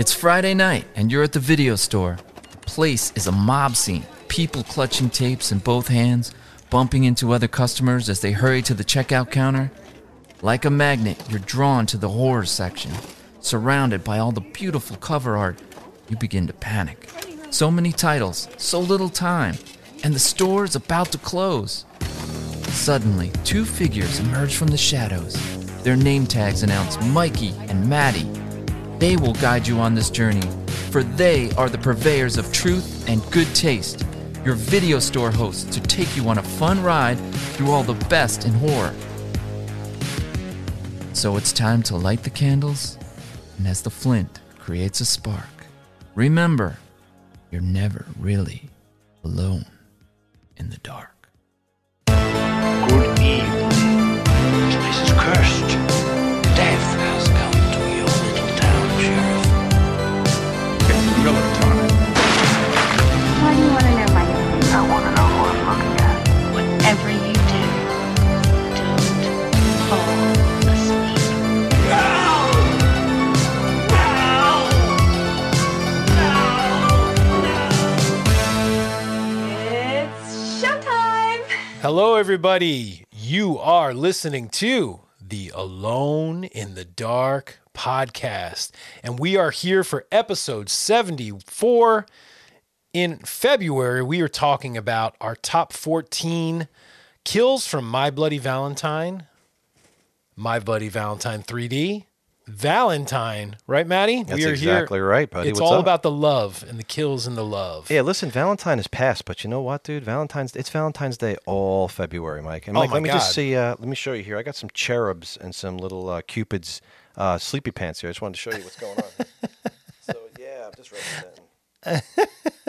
It's Friday night, and you're at the video store. The place is a mob scene. People clutching tapes in both hands, bumping into other customers as they hurry to the checkout counter. Like a magnet, you're drawn to the horror section. Surrounded by all the beautiful cover art, you begin to panic. So many titles, so little time, and the store is about to close. Suddenly, two figures emerge from the shadows. Their name tags announce Mikey and Maddie. They will guide you on this journey, for they are the purveyors of truth and good taste, your video store hosts to take you on a fun ride through all the best in horror. So it's time to light the candles, and as the flint creates a spark, remember, you're never really alone in the dark. Good evening. This place is cursed. Hello, everybody. You are listening to the Alone in the Dark podcast, and we are here for episode 74. In February, we are talking about our top 14 kills from My Bloody Valentine, My Bloody Valentine 3D, Valentine, right, Maddie? That's we are exactly here. right, buddy. It's What's all up? about the love and the kills and the love. Yeah, listen, Valentine is past, but you know what, dude? Valentine's it's Valentine's Day all February, Mike. And Oh Mike, my let me God. just see. Uh, let me show you here. I got some cherubs and some little uh, cupids, uh, sleepy pants here. I just wanted to show you what's going on. so yeah, I'm just representing.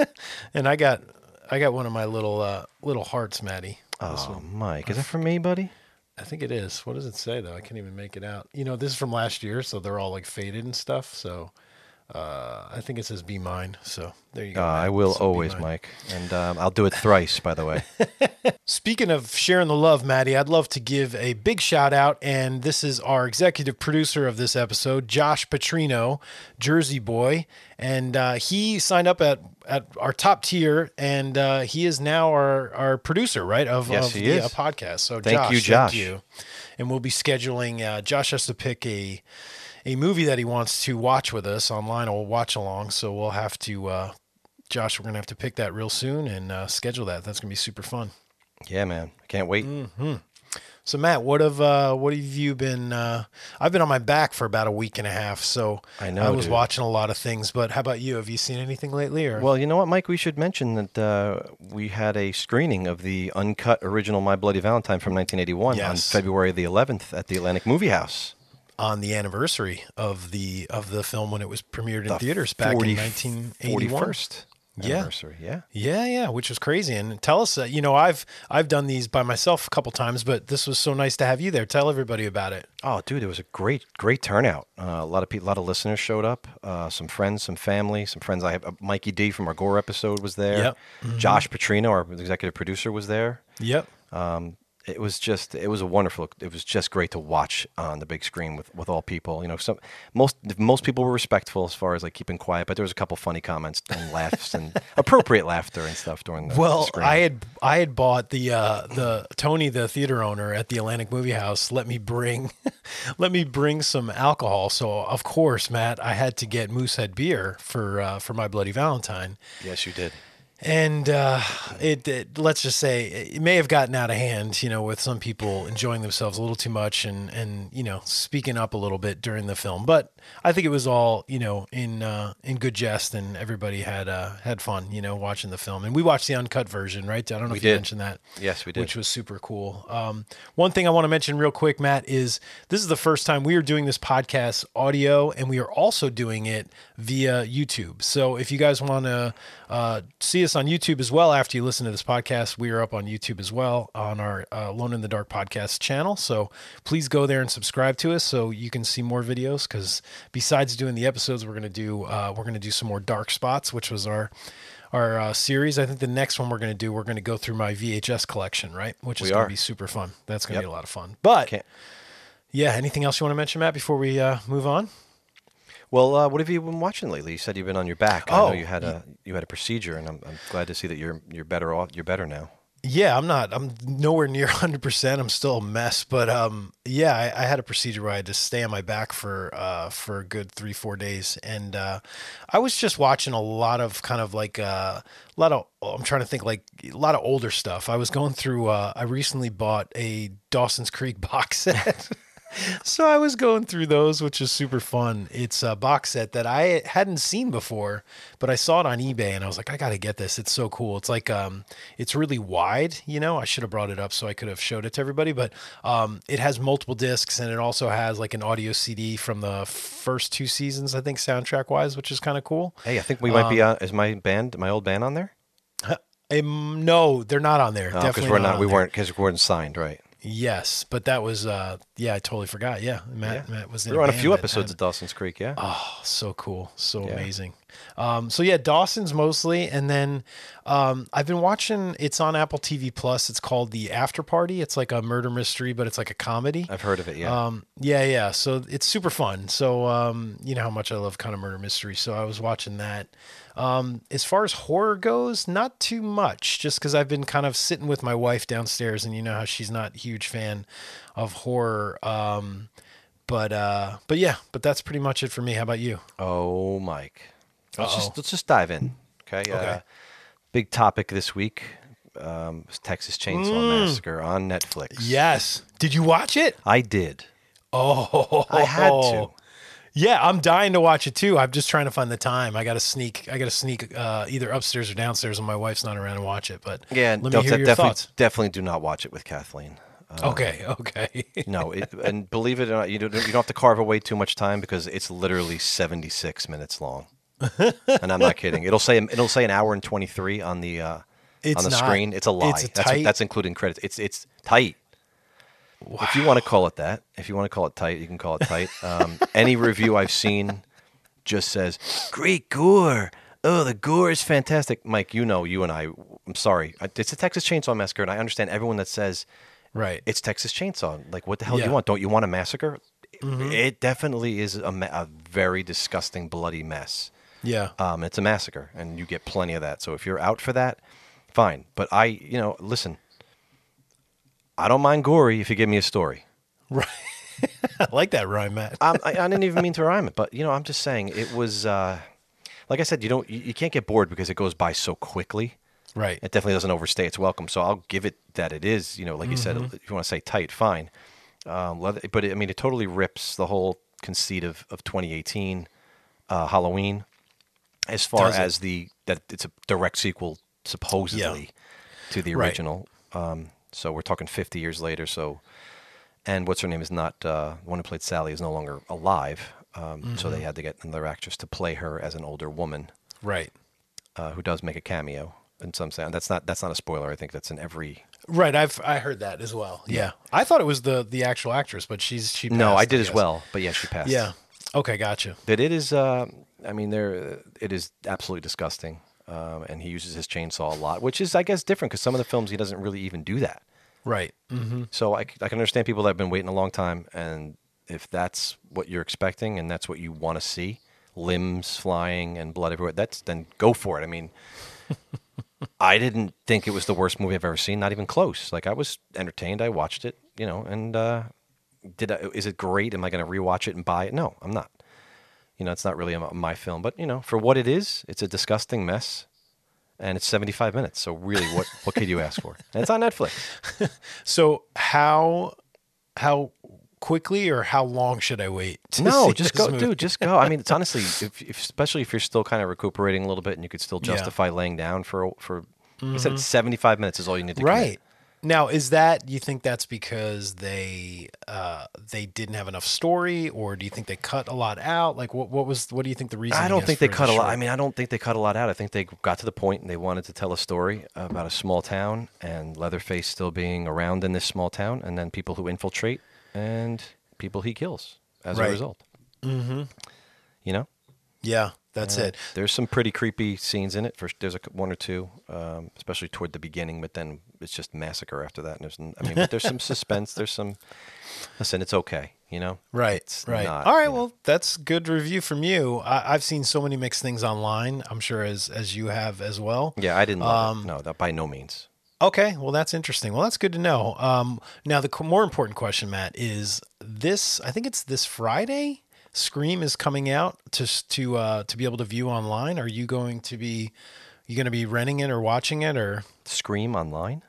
And I got I got one of my little uh, little hearts, Maddie. Oh. Mike, is that for me, buddy? I think it is. What does it say though? I can't even make it out. You know, this is from last year, so they're all like faded and stuff. So uh, I think it says "Be Mine." So there you Uh, go. I will So always. Mike, and um, I'll do it thrice, by the way. Speaking of sharing the love, Maddie, I'd love to give a big shout out, and this is our executive producer of this episode, Josh Petrino, Jersey boy, and uh, he signed up at at our top tier, and uh, he is now our our producer, right, of, Yes, of he the is. uh, podcast. So Thank Josh, you, Josh. Thank you. And we'll be scheduling. Uh, Josh has to pick a a movie that he wants to watch with us online, or watch along. So we'll have to. Uh, Josh, we're gonna have to pick that real soon and uh, schedule that. That's gonna be super fun. yeah, man, I can't wait. Mm. So Matt, what have uh, what have you been? Uh, I've been on my back for about a week and a half, so I know, I was dude. watching a lot of things. But how about you? Have you seen anything lately? Or Well, you know what, Mike? We should mention that uh, we had a screening of the uncut original My Bloody Valentine from 1981 on February the 11th at the Atlantic Movie House. On the anniversary of the of the film when it was premiered in The theaters back 40 in 1981. 41st Yeah. anniversary. Yeah. Yeah, yeah, which was crazy. And tell us, uh, you know, I've I've done these by myself a couple times, but this was so nice to have you there. Tell everybody about it. Oh, dude, it was a great, great turnout. Uh, a lot of people, a lot of listeners showed up. Uh, some friends, some family, some friends. I have uh, Mikey D from our Gore episode was there. Yep. Mm-hmm. Josh Petrino, our executive producer, was there. Yep. Um, it was just, it was a wonderful. It was just great to watch on the big screen with, with all people. You know, some most most people were respectful as far as like keeping quiet, but there was a couple funny comments and laughs and appropriate laughter and stuff during the Well. I had I had bought the uh, the Tony, the theater owner at the Atlantic Movie House, let me bring let me bring some alcohol. So of course, Matt, I had to get Moosehead beer for uh, for my Bloody Valentine. yes, you did. And uh, it, it let's just say it may have gotten out of hand, you know, with some people enjoying themselves a little too much and and you know speaking up a little bit during the film. But I think it was all you know in uh, in good jest, and everybody had uh, had fun, you know, watching the film. And we watched the uncut version, right? I don't know We if you mentioned that. Yes, we did. Which was super cool. Um, one thing I want to mention real quick, Matt, is this is the first time we are doing this podcast audio, and we are also doing it via YouTube. So if you guys want to uh, see us on YouTube as well after you listen to this podcast, we are up on YouTube as well on our uh, Alone in the Dark podcast channel. So please go there and subscribe to us so you can see more videos. Because besides doing the episodes, we're gonna do uh, we're gonna do some more dark spots, which was our our uh, series. I think the next one we're going to do, we're going to go through my VHS collection, right? Which is going to be super fun. That's going to Yep. be a lot of fun. But Can't- yeah, anything else you want to mention, Matt, before we uh, move on? Well, uh, what have you been watching lately? You said you've been on your back. I know Oh, you had a you had a procedure, and I'm, I'm glad to see that you're you're better off. You're better now. Yeah, I'm not. I'm nowhere near 100%. I'm still a mess, but um, yeah, I, I had a procedure where I had to stay on my back for uh for a good three four days, and uh, I was just watching a lot of kind of like uh, a lot of I'm trying to think like a lot of older stuff. I was going through. Uh, I recently bought a Dawson's Creek box set. So I was going through those, which is super fun. It's a box set that I hadn't seen before, but I saw it on eBay and I was like, I got to get this. It's so cool. It's like, um, it's really wide, you know, I should have brought it up so I could have showed it to everybody, but, um, it has multiple discs and it also has like an audio CD from the first two seasons, I think soundtrack wise, which is kind of cool. Hey, I think we might Um, be. Uh, is my band, my old band, on there? Um, no, they're not on there. Because Definitely Oh, we're not. on we there. weren't because we weren't signed, right? Yes, but that was, uh, yeah, I totally forgot. Yeah. Matt, Matt was in We were on a few episodes of Dawson's Creek. Yeah. Oh, so cool. So Yeah. amazing. Um, so yeah, Dawson's mostly. And then um, I've been watching, it's on Apple TV Plus. It's called The After Party. It's like a murder mystery, but it's like a comedy. I've heard of it. Yeah. Um, yeah, yeah. So it's super fun. So, um, you know how much I love kind of murder mystery. So I was watching that. Um, as far as horror goes, not too much, just because I've been kind of sitting with my wife downstairs, and you know how she's not a huge fan of horror. Um, but uh, but yeah, but that's pretty much it for me. How about you? Oh, Mike. Let's Uh-oh. just let's just dive in. Okay. Uh, Okay. big topic this week. Um, Texas Chainsaw Mm. Massacre on Netflix. Yes. Did you watch it? I did. Oh, I had to. Yeah, I'm dying to watch it too. I'm just trying to find the time. I got to sneak. I got to sneak uh, either upstairs or downstairs when my wife's not around and watch it. But Yeah. let me hear your definitely, thoughts. definitely do not watch it with Kathleen. Uh, Okay, okay. No, it, and believe it or not, you don't, you don't have to carve away too much time because it's literally 76 minutes long. and I'm not kidding. It'll say it'll say an hour and 23 on the uh, on the not. screen. It's a lie. It's a that's that's including credits. It's it's tight. If you want to call it that, if you want to call it tight, you can call it tight. Um, any review I've seen just says great gore. Oh, the gore is fantastic, Mike. You know, you and I. I'm sorry. It's a Texas Chainsaw Massacre, and I understand everyone that says right. it's Texas Chainsaw. Like, what the hell do you want? Don't you want a massacre? Mhm. It definitely is a, ma- a very disgusting, bloody mess. Yeah. Um, it's a massacre, and you get plenty of that. So if you're out for that, fine. But I, you know, listen, I don't mind gory if you give me a story. Right. I like that rhyme, Matt. I, I didn't even mean to rhyme it, but you know, I'm just saying it was. Uh, like I said, you don't, you, you can't get bored because it goes by so quickly. Right. It definitely doesn't overstay its welcome. So I'll give it that it is. You know, like you said, Mhm. if you want to say tight, fine. Um, leather, but it, I mean, it totally rips the whole conceit of, of 2018 uh, Halloween, as far Does it? as the that it's a direct sequel supposedly to the Right. original. Um, so we're talking 50 years later. So, and what's her name is not uh, the one who played Sally is no longer alive. Um, So they Mhm. had to get another actress to play her as an older woman Right. uh, who does make a cameo in some sound. That's not that's not a spoiler. I think that's in every. Right. I've I heard that as well. Yeah. I thought it was the the actual actress, but she's she. No, I passed, did as well, but yeah, she passed. Yeah. Okay. Gotcha. That it is. Uh, I mean, there it is absolutely disgusting, um, and he uses his chainsaw a lot, which is I guess different because some of the films he doesn't really even do that. Right. Mm-hmm. So I, I can understand people that have been waiting a long time, and if that's what you're expecting and that's what you want to see, limbs flying and blood everywhere, that's then go for it. I mean, I didn't think it was the worst movie I've ever seen, not even close. Like I was entertained, I watched it, you know, and uh, did I, is it great? Am I going to rewatch it and buy it? No, I'm not. You know, it's not really a- my film, but you know, for what it is, it's a disgusting mess. And it's 75 minutes, so really, what what could you ask for? And it's on Netflix. So how how quickly or how long should I wait? to No, just go, movie? dude. Just go. I mean, it's honestly, if, if especially if you're still kind of recuperating a little bit, and you could still Yeah. justify laying down for for. I said Mhm. 75 minutes is all you need to. commit. Now is that you think that's because they uh they didn't have enough story or do you think they cut a lot out like what what was what do you think the reason I don't think they for the cut a lot. I mean, I don't think they cut a lot out. I think they got to the point and they wanted to tell a story about a small town and Leatherface still being around in this small town, and then people who infiltrate and people he kills as Right. a result. Mhm. You know. yeah that's Uh, it There's some pretty creepy scenes in it. First, there's a, one or two, um, especially toward the beginning, but then it's just massacre after that. And there's, I mean, but there's some suspense. There's some. Listen, it's okay. You know, Right, It's right. not, All right, you know. well, that's good review from you. I, I've seen so many mixed things online. I'm sure as as you have as well. Yeah, I didn't love Um, it. No, that by no means. Okay, well, that's interesting. Well, that's good to know. Um, now, the more important question, Matt, is this. I think it's this Friday. Scream is coming out to to uh, to be able to view online. Are you going to be you going to be renting it or watching it or Scream online,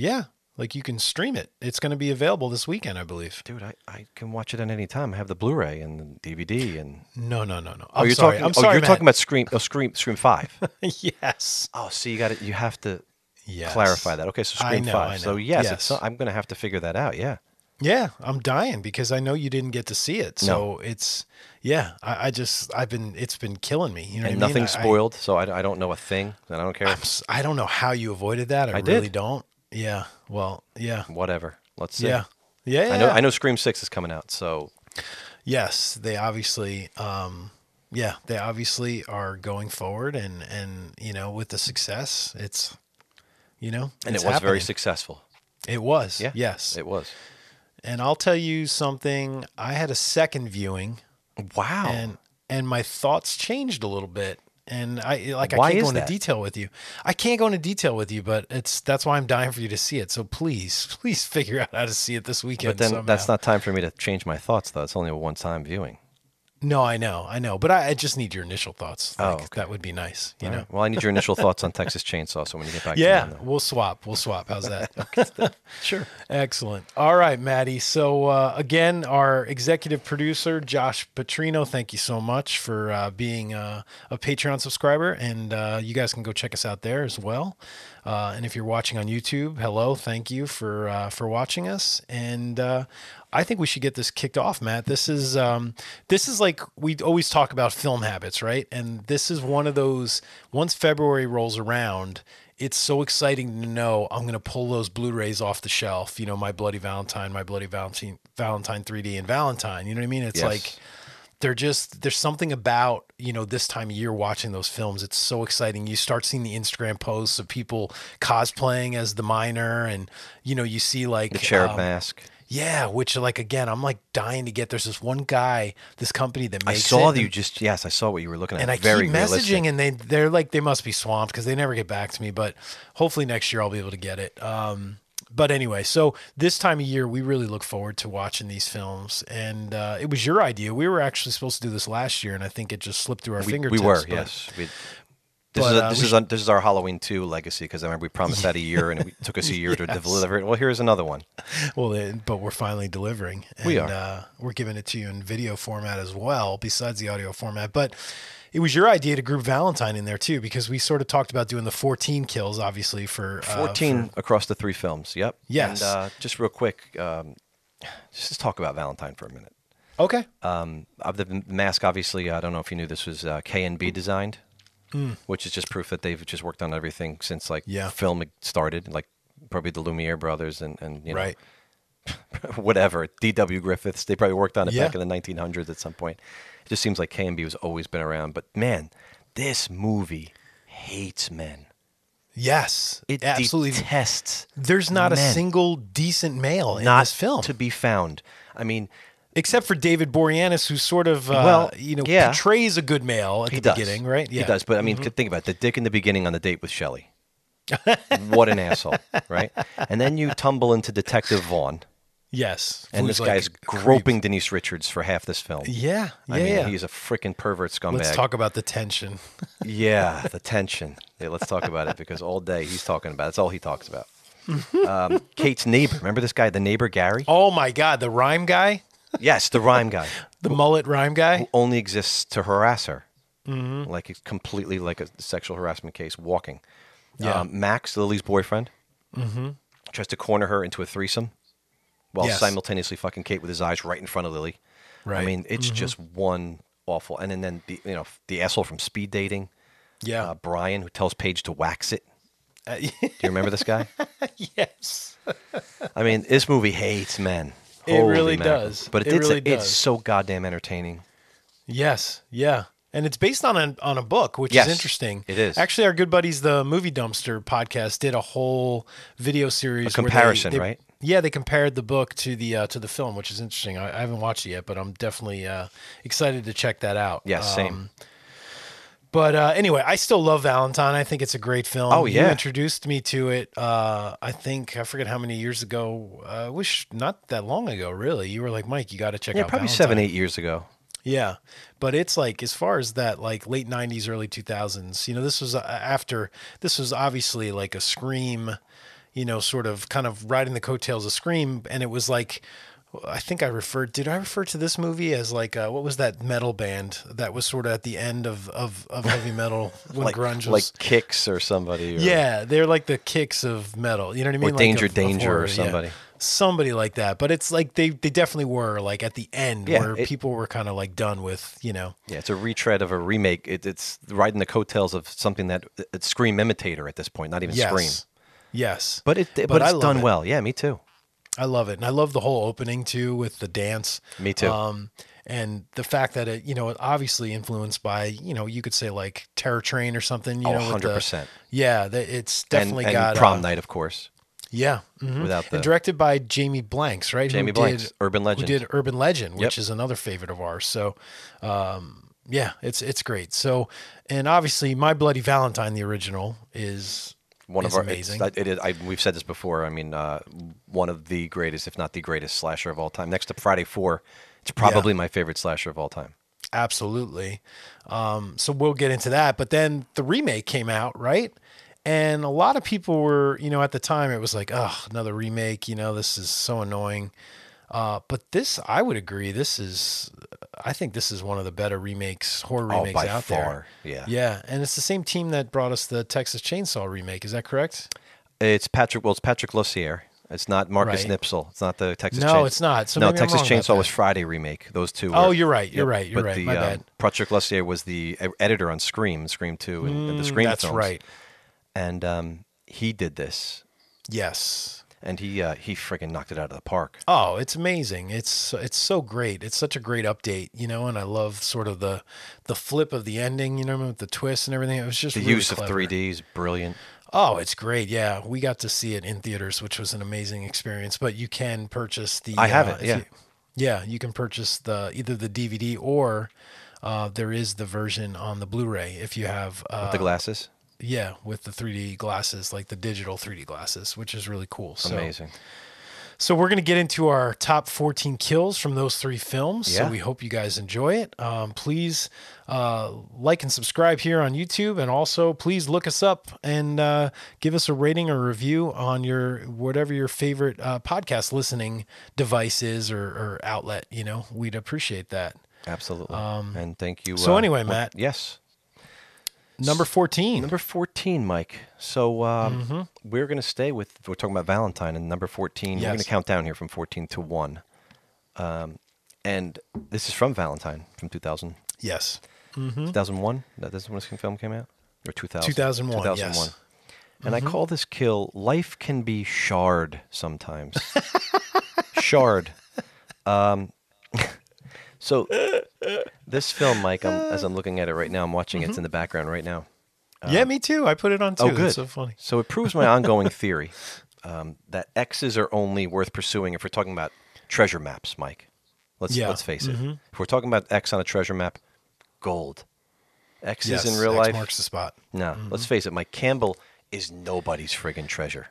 yeah, like you can stream it. It's going to be available this weekend, I believe. dude. I, I can watch it at any time. I have the Blu-ray and the DVD and. No, no, no, no. Oh, I'm you're sorry. talking. I'm oh, sorry. you're Matt. talking about Scream. Oh, Scream. Scream Five. yes. oh, so you got it. You have to Yes. clarify that. Okay, so Scream know, Five. I So yes, Yes. It's, I'm going to have to figure that out. Yeah. Yeah, I'm dying because I know you didn't get to see it. So it's yeah, I, I just I've been it's been killing me. You know, and what I mean? nothing's I- spoiled, so I, I don't know a thing, and I don't care. I'm, I don't know how you avoided that. I, I really did. don't. Yeah. Well. Yeah. Whatever. Let's see. Yeah. Yeah. yeah. I know. I know. Scream Six is coming out, so Yes, they obviously. Um, yeah, they obviously are going forward, and and you know with the success, it's you know, and it was very successful. It was. Yeah. Yes. It was. and I'll tell you something. I had a second viewing. Wow. and and my thoughts changed a little bit and i like Why i can't go into that? detail with you i can't go into detail with you but it's that's why i'm dying for you to see it so please please figure out how to see it this weekend but then somehow. that's not time for me to change my thoughts, though. It's only a one-time viewing. No i know i know but i, I just need your initial thoughts Oh, okay. that would be nice you All know right. Well, I need your initial thoughts on Texas Chainsaw. So when you get back, yeah me, we'll swap we'll swap how's that sure. Excellent. All right, Maddie. So uh, again, our executive producer Josh Petrino, thank you so much for uh, being uh, a Patreon subscriber, and uh, you guys can go check us out there as well. Uh, and if you're watching on YouTube, hello, thank you for uh, for watching us. And uh, I think we should get this kicked off, Matt. This is um, this is like we always talk about film habits, right? And this is one of those. Once February rolls around, it's so exciting to know I'm going to pull those Blu-rays off the shelf. You know, my Bloody Valentine, my Bloody Valentine, Valentine 3D, and Valentine. You know what I mean? It's Yes. like they're just there's something about you know this time of year watching those films. It's so exciting. You start seeing the Instagram posts of people cosplaying as the miner, and you know you see like The cherub um, mask. Yeah, which like again, I'm like dying to get. There's this one guy, this company that makes I saw it, that you just yes, I saw what you were looking at. and I Very keep realistic. messaging, and they they're like they must be swamped because they never get back to me. But hopefully next year I'll be able to get it. Um, but anyway, so this time of year we really look forward to watching these films, and uh, it was your idea. We were actually supposed to do this last year, and I think it just slipped through our we, fingertips. we were but- yes. We, this but, is a, uh, this is a, this is our Halloween two legacy because I remember we promised that a year and it took us a year to deliver it. Well, here's another one. Well, but we're finally delivering. And, We are. Uh, we're giving it to you in video format as well, besides the audio format. But it was your idea to group Valentine in there too, because we sort of talked about doing the 14 kills, obviously for uh, 14 for- across the three films. Yep. Yes. And uh, just real quick, um, just let's talk about Valentine for a minute. okay. Um, of the mask, obviously, I don't know if you knew this was uh, K and B designed, which is just proof that they've just worked on everything since like. Yeah. film started, like probably the Lumiere brothers and and you know right. whatever D.W. Griffiths. They probably worked on it back in the 1900s at some point. Just seems like K and B has always been around. But man, this movie hates men. Yes. It absolutely. detests. There's not a single decent male in not this film, to be found. I mean, except for David Boreanaz, who sort of, uh, Well, you know, yeah. portrays a good male at he the does. beginning, right? Yeah. He does. But I mean, Mm-hmm. think about it. The dick in the beginning on the date with Shelley. what an asshole, right? And then you tumble into Detective Vaughn, Yes. and this like guy's creep. groping Denise Richards for half this film. Yeah. Yeah. I mean, yeah. he's a freaking pervert scumbag. Let's talk about the tension. Yeah, the tension. Yeah, let's talk about it because all day he's talking about. it. That's all he talks about. Um, Kate's neighbor. Remember this guy, the neighbor Gary? Oh my God, the rhyme guy, Yes, the rhyme guy. the mullet rhyme guy. only exists to harass her. Mm-hmm. Like it's completely like a sexual harassment case walking. Yeah. Um, Max, Lily's boyfriend, mm-hmm. tries to corner her into a threesome while Yes. simultaneously fucking Kate with his eyes right in front of Lily. I Right. Mm-hmm. mean, it's just one awful. And then, then the you know the asshole from speed dating, Yeah. uh, Brian, who tells Paige to wax it. Uh, Do you remember this guy? yes. I mean, this movie hates men. It Holy really mackerel. does. But It it's really it's does. so goddamn entertaining. Yes. Yeah. And it's based on a on a book, which Yes, is interesting. it is. Actually, our good buddies, the Movie Dumpster podcast, did a whole video series. A where they- comparison, they- right? Yeah, they compared the book to the uh, to the film, which is interesting. I, I haven't watched it yet, but I'm definitely uh, excited to check that out. Yeah, same. Um, but uh, anyway, I still love Valentine. I think it's a great film. Oh, you yeah. introduced me to it. Uh, I think I forget how many years ago. I wish not that long ago. Really, you were like, Mike, you got to check Yeah, out. probably Valentine. seven, eight years ago. Yeah, but it's like as far as that, like late '90s, early 2000s. You know, this was uh, after. This was obviously like a Scream. You know, sort of, kind of riding the coattails of Scream, and it was like. I think I referred. Did I refer to this movie as like uh, what was that metal band that was sort of at the end of of, of heavy metal when like, grunge was? like Kix or somebody. Or, yeah, they're like the Kix of metal. You know what I mean? Or Like Danger of- of Danger or horror, yeah. somebody. somebody like that. But it's like they they definitely were like at the end Yeah, where it- people were kind of like done with you know. Yeah, it's a retread of a remake. It, it's riding the coattails of something that it's Scream imitator at this point, not even Yes. Scream. Yes. But it, but, I it's done it. well. Yeah, me too. I love it. And I love the whole opening too with the dance. Me too. Um, and the fact that it, you know, obviously influenced by, you know, you could say like Terror Train or something, you Oh, know, 100%. yeah, that it's And, definitely and got prom uh, night, of course. Yeah. mhm. Without the and directed by Jamie Blanks, right? Who Jamie did- Blanks, Urban Legend. Who did Urban Legend, which Yep. is another favorite of ours. So, um, yeah, it's it's great. So, and obviously, My Bloody Valentine, the original, is one of our it's- amazing. It is, I, we've said this before. I mean, uh, one of the greatest, if not the greatest, slasher of all time. Next to Friday Four, it's probably my favorite slasher of all time. Absolutely. Um, so we'll get into that. But then the remake came out, right? And a lot of people were, you know, at the time it was like, oh, another remake. You know, this is so annoying. Uh, but this, I would agree. This is, I think this is one of the better remakes, horror Oh, remakes by out far, there. yeah. Yeah, and it's the same team that brought us the Texas Chainsaw remake. Is that correct? It's Patrick. Well, it's Patrick Lussier. It's not Marcus Right. Nispel. It's not the Texas. No, Chains- it's not. So no, Texas Chainsaw was. Friday remake. Those two. Oh, you're right. You're right. You're but right. The, My um, bad. Patrick Lussier was the editor on Scream, Scream Two, and, and the Mm, Scream That's films. right. And um, he did this, Yes. And he uh, he freaking knocked it out of the park. Oh, it's amazing. It's it's so great. It's such a great update, you know, and I love sort of the the flip of the ending, you know, with the twist and everything. It was just The really use of 3D is brilliant. Oh, it's great. Yeah, we got to see it in theaters, which was an amazing experience. But you can purchase the. I have uh, it, yeah. you- yeah, you can purchase the either the DVD or uh, there is the version on the Blu-ray if you have uh, the glasses, Yeah, with the 3D glasses, like the digital 3D glasses, which is really cool. So, amazing. So we're going to get into our top 14 kills from those three films. Yeah. So we hope you guys enjoy it. Um, please uh, like and subscribe here on YouTube, and also please look us up and uh, give us a rating or review on your whatever your favorite uh, podcast listening device is or, or outlet. You know, we'd appreciate that. Absolutely. Um, and thank you. So uh, anyway, well, Matt. Yes. Number 14. Number 14, Mike. So um, Mm-hmm. we're going to stay with, we're talking about Valentine and number 14. We're going to count down here from 14 to 1. Um, and this is from Valentine from 2000, yes. 2001. That, That is when this film came out? Or 2000? 2001, yes. And Mm-hmm. I call this kill Life Can Be Shard sometimes. shard. Um, so this film, Mike, I'm, as I'm uh, looking at it right now, I'm watching it. It's mm-hmm. in the background right now. yeah, me too. I put it on oh, too. Oh, good. It's so funny. So it proves my ongoing theory um, that X's are only worth pursuing if we're talking about treasure maps, Mike. Let's Yeah. let's face it. Mm-hmm. If we're talking about X on a treasure map, gold. X's Yes, in real X life. marks the spot. No, let's mm-hmm. face it. Mike Campbell is nobody's friggin' treasure.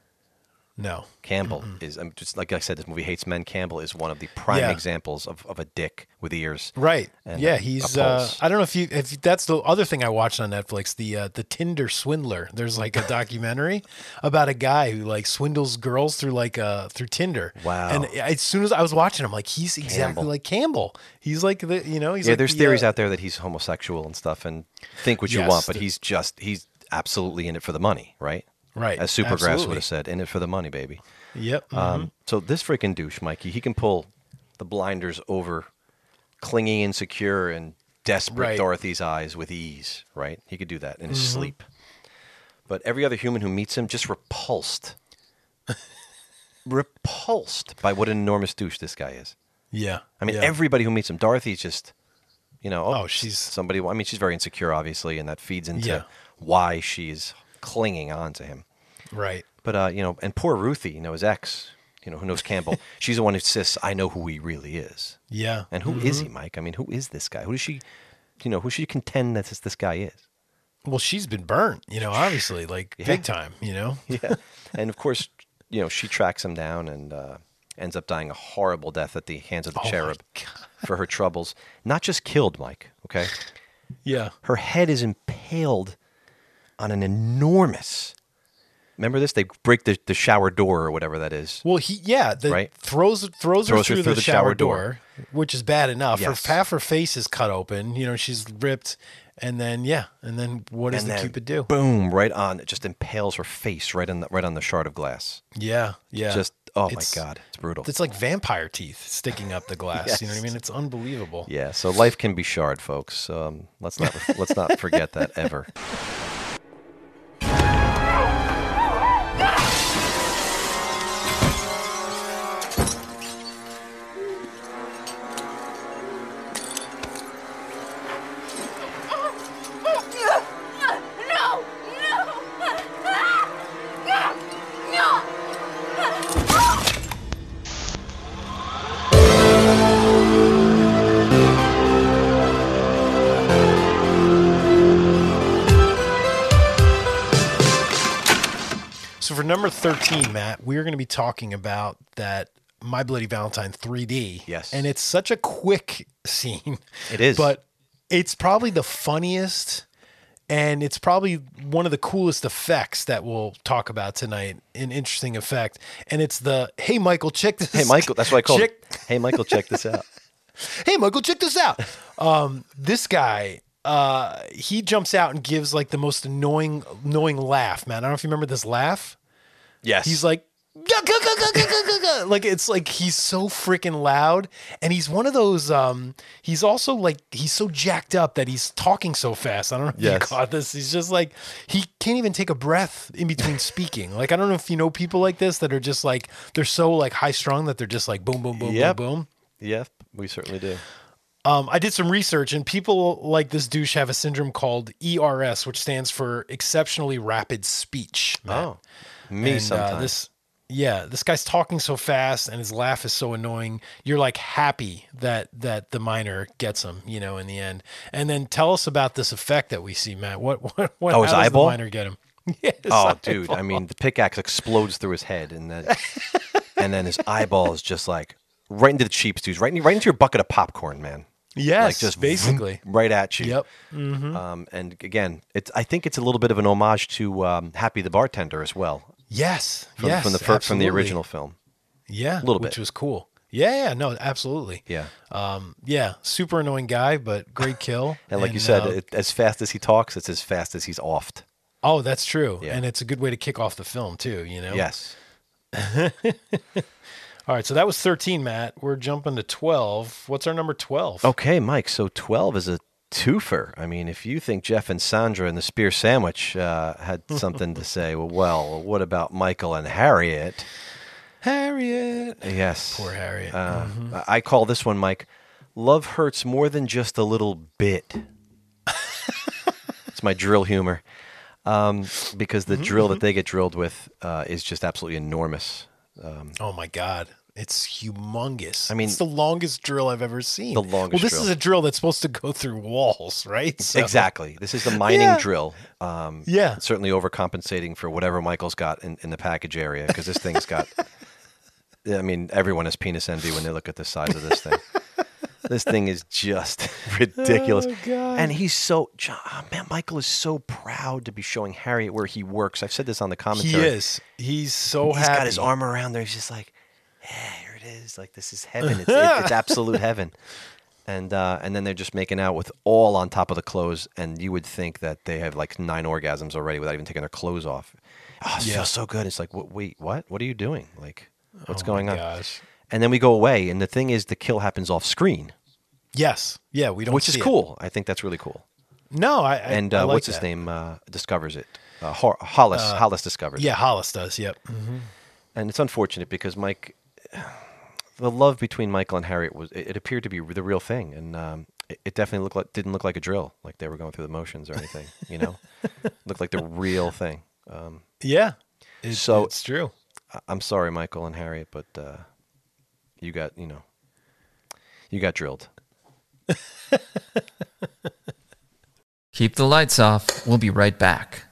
No. Campbell is I'm just like I said. This movie hates men. Campbell is one of the prime Yeah. examples of, of a dick with ears. Right. yeah, he's. Uh. I don't know if you if that's the other thing I watched on Netflix, the uh, the Tinder swindler. There's like a documentary about a guy who like swindles girls through like uh through Tinder. Wow. And as soon as I was watching, I'm like, he's exactly Campbell. like Campbell. He's like the you know he's yeah, like there's the, theories uh, out there that he's homosexual and stuff, and think what you Yes, want, but the- he's just he's absolutely in it for the money, right? Right. As Supergrass would have said, in it for the money, baby. Yep. Um, so this freaking douche, Mikey, he can pull the blinders over clingy, insecure, and desperate Right. Dorothy's eyes with ease, right? He could do that in his Mm-hmm. sleep. But every other human who meets him just repulsed. repulsed by what an enormous douche this guy is. yeah. I mean, yeah. everybody who meets him, Dorothy's just, you know, Oh, she's- somebody. I mean, she's very insecure, obviously, and that feeds into Yeah. why she's clinging on to him. right. But uh, you know, and poor Ruthie, you know, his ex, you know, who knows Campbell. She's the one who insists, "I know who he really is." Yeah. And who is he, Mike? I mean, who is this guy? Who does she, you know, who should she contend that this, this guy is? Well, she's been burnt, you know, obviously, like Yeah. big time, you know? Yeah. and of course, you know, she tracks him down and uh, ends up dying a horrible death at the hands of the Oh cherub for her troubles. Not just killed, Mike. Okay, Yeah. her head is impaled on an enormous. Remember this? They break the, the shower door or whatever that is. Well, he yeah, the, Right. throws throws, Throws her her through, the, shower, door, which is bad enough. Yes. Her half her face is cut open. You know, she's ripped, and then yeah, and then what does and the then Cupid do? Boom! Right on. It just impales her face right on the right on the shard of glass. Yeah, yeah. Just oh It's- my god, it's brutal. It's like vampire teeth sticking up the glass. You know what I mean? It's unbelievable. Yeah, so life can be shard, folks. Um, let's not let's not forget that ever. Number 13, Matt, we're going to be talking about that My Bloody Valentine 3D. Yes. And it's such a quick scene. It is. But it's probably the funniest and it's probably one of the coolest effects that we'll talk about tonight. An interesting effect. And it's the hey Michael, check this Hey, Michael, that's what I called check, it. Hey, Michael, check this out. hey Michael, check this out. Um, this guy, uh, he jumps out and gives like the most annoying, annoying laugh, man. I don't know if you remember this laugh. Yes. He's like, "Gah, gah, gah, gah, gah, gah, gah, gah." like it's like he's so freaking loud, and he's one of those. Um, he's also like he's so jacked up that he's talking so fast. I don't know if you Yes. caught this. He's just like he can't even take a breath in between speaking. Like I don't know if you know people like this that are just like they're so like high strung that they're just like boom, boom, boom, Yep. boom, boom. yeah, we certainly do. Um, I did some research, and people like this douche have a syndrome called ERS, which stands for exceptionally rapid speech. Matt. Oh, me And, uh, sometimes. this, yeah, this guy's talking so fast, and his laugh is so annoying. You're like happy that that the miner gets him, you know, in the end. And then tell us about this effect that we see, Matt. What what, what Oh, his how does eyeball? The miner get him. Yes, oh, dude. I mean, the pickaxe explodes through his head, and then and then his eyeball is just like right into the cheap dudes, right, in- right into your bucket of popcorn, man. yes, like just basically. right at you. Yep. Um, and again, it's I think it's a little bit of an homage to um, Happy the Bartender as well Yes, from, yes, from the fir- from the original film. Yeah, a little which bit. Which was cool. Yeah, yeah, no, absolutely. Yeah. Um, yeah, super annoying guy, but great kill. And like you said, uh, it, as fast as he talks, it's as fast as he's offed. oh, that's true, Yeah. and it's a good way to kick off the film too. You know. Yes. All right, so that was thirteen, Matt. We're jumping to twelve. What's our number twelve? Okay, Mike. So 12 is a twofer. I mean, if you think Jeff and Sandra and the Spear Sandwich uh, had something to say, well, well, what about Michael and Harriet? Harriet. Yes. Poor Harriet. Uh, I I call this one, Mike, Love Hurts More Than Just a Little Bit. it's my drill humor. Um, because the drill that they get drilled with uh, is just absolutely enormous. Oh my god. It's humongous. I mean- it's the longest drill I've ever seen. The longest Well, this drill. is a drill that's supposed to go through walls, right? So- Exactly. This is the mining Yeah. drill. Um, Yeah. Certainly overcompensating for whatever Michael's got in, in the package area because this thing's got. I mean, everyone has penis envy when they look at the size of this thing. this thing is just ridiculous. Oh. And he's so. Oh, man, Michael is so proud to be showing Harriet where he works. I've said this on the commentary. He is. He's so He's happy. He's got his arm around there. He's just like, yeah, here it is. Like this is heaven. It's, it- it's absolute heaven. And uh, and then they're just making out with all on top of the clothes, and you would think that they have like nine orgasms already without even taking their clothes off. Oh, it Yeah. feels so good. It's like, what, wait, what? What are you doing? Like, what's Oh going on? Gosh. And then we go away, and the thing is, the kill happens off screen, Yes. Yeah, we don't. which is see it. cool. I think that's really cool. No, I. I and I uh, like what's his name? Uh, discovers it. Uh, Hor- Hollis. Hollis discovers. it. Yeah, Hollis does. Yep. and it's unfortunate because Mike, the love between Michael and Harriet was it, it appeared to be the real thing, and um, it, it definitely looked like didn't look like a drill, like they were going through the motions or anything. You know, looked like the real thing. Um, Yeah. It, So- it's true. I- I'm sorry, Michael and Harriet, but uh, you got you know, you got drilled. Keep the lights off. We'll be right back.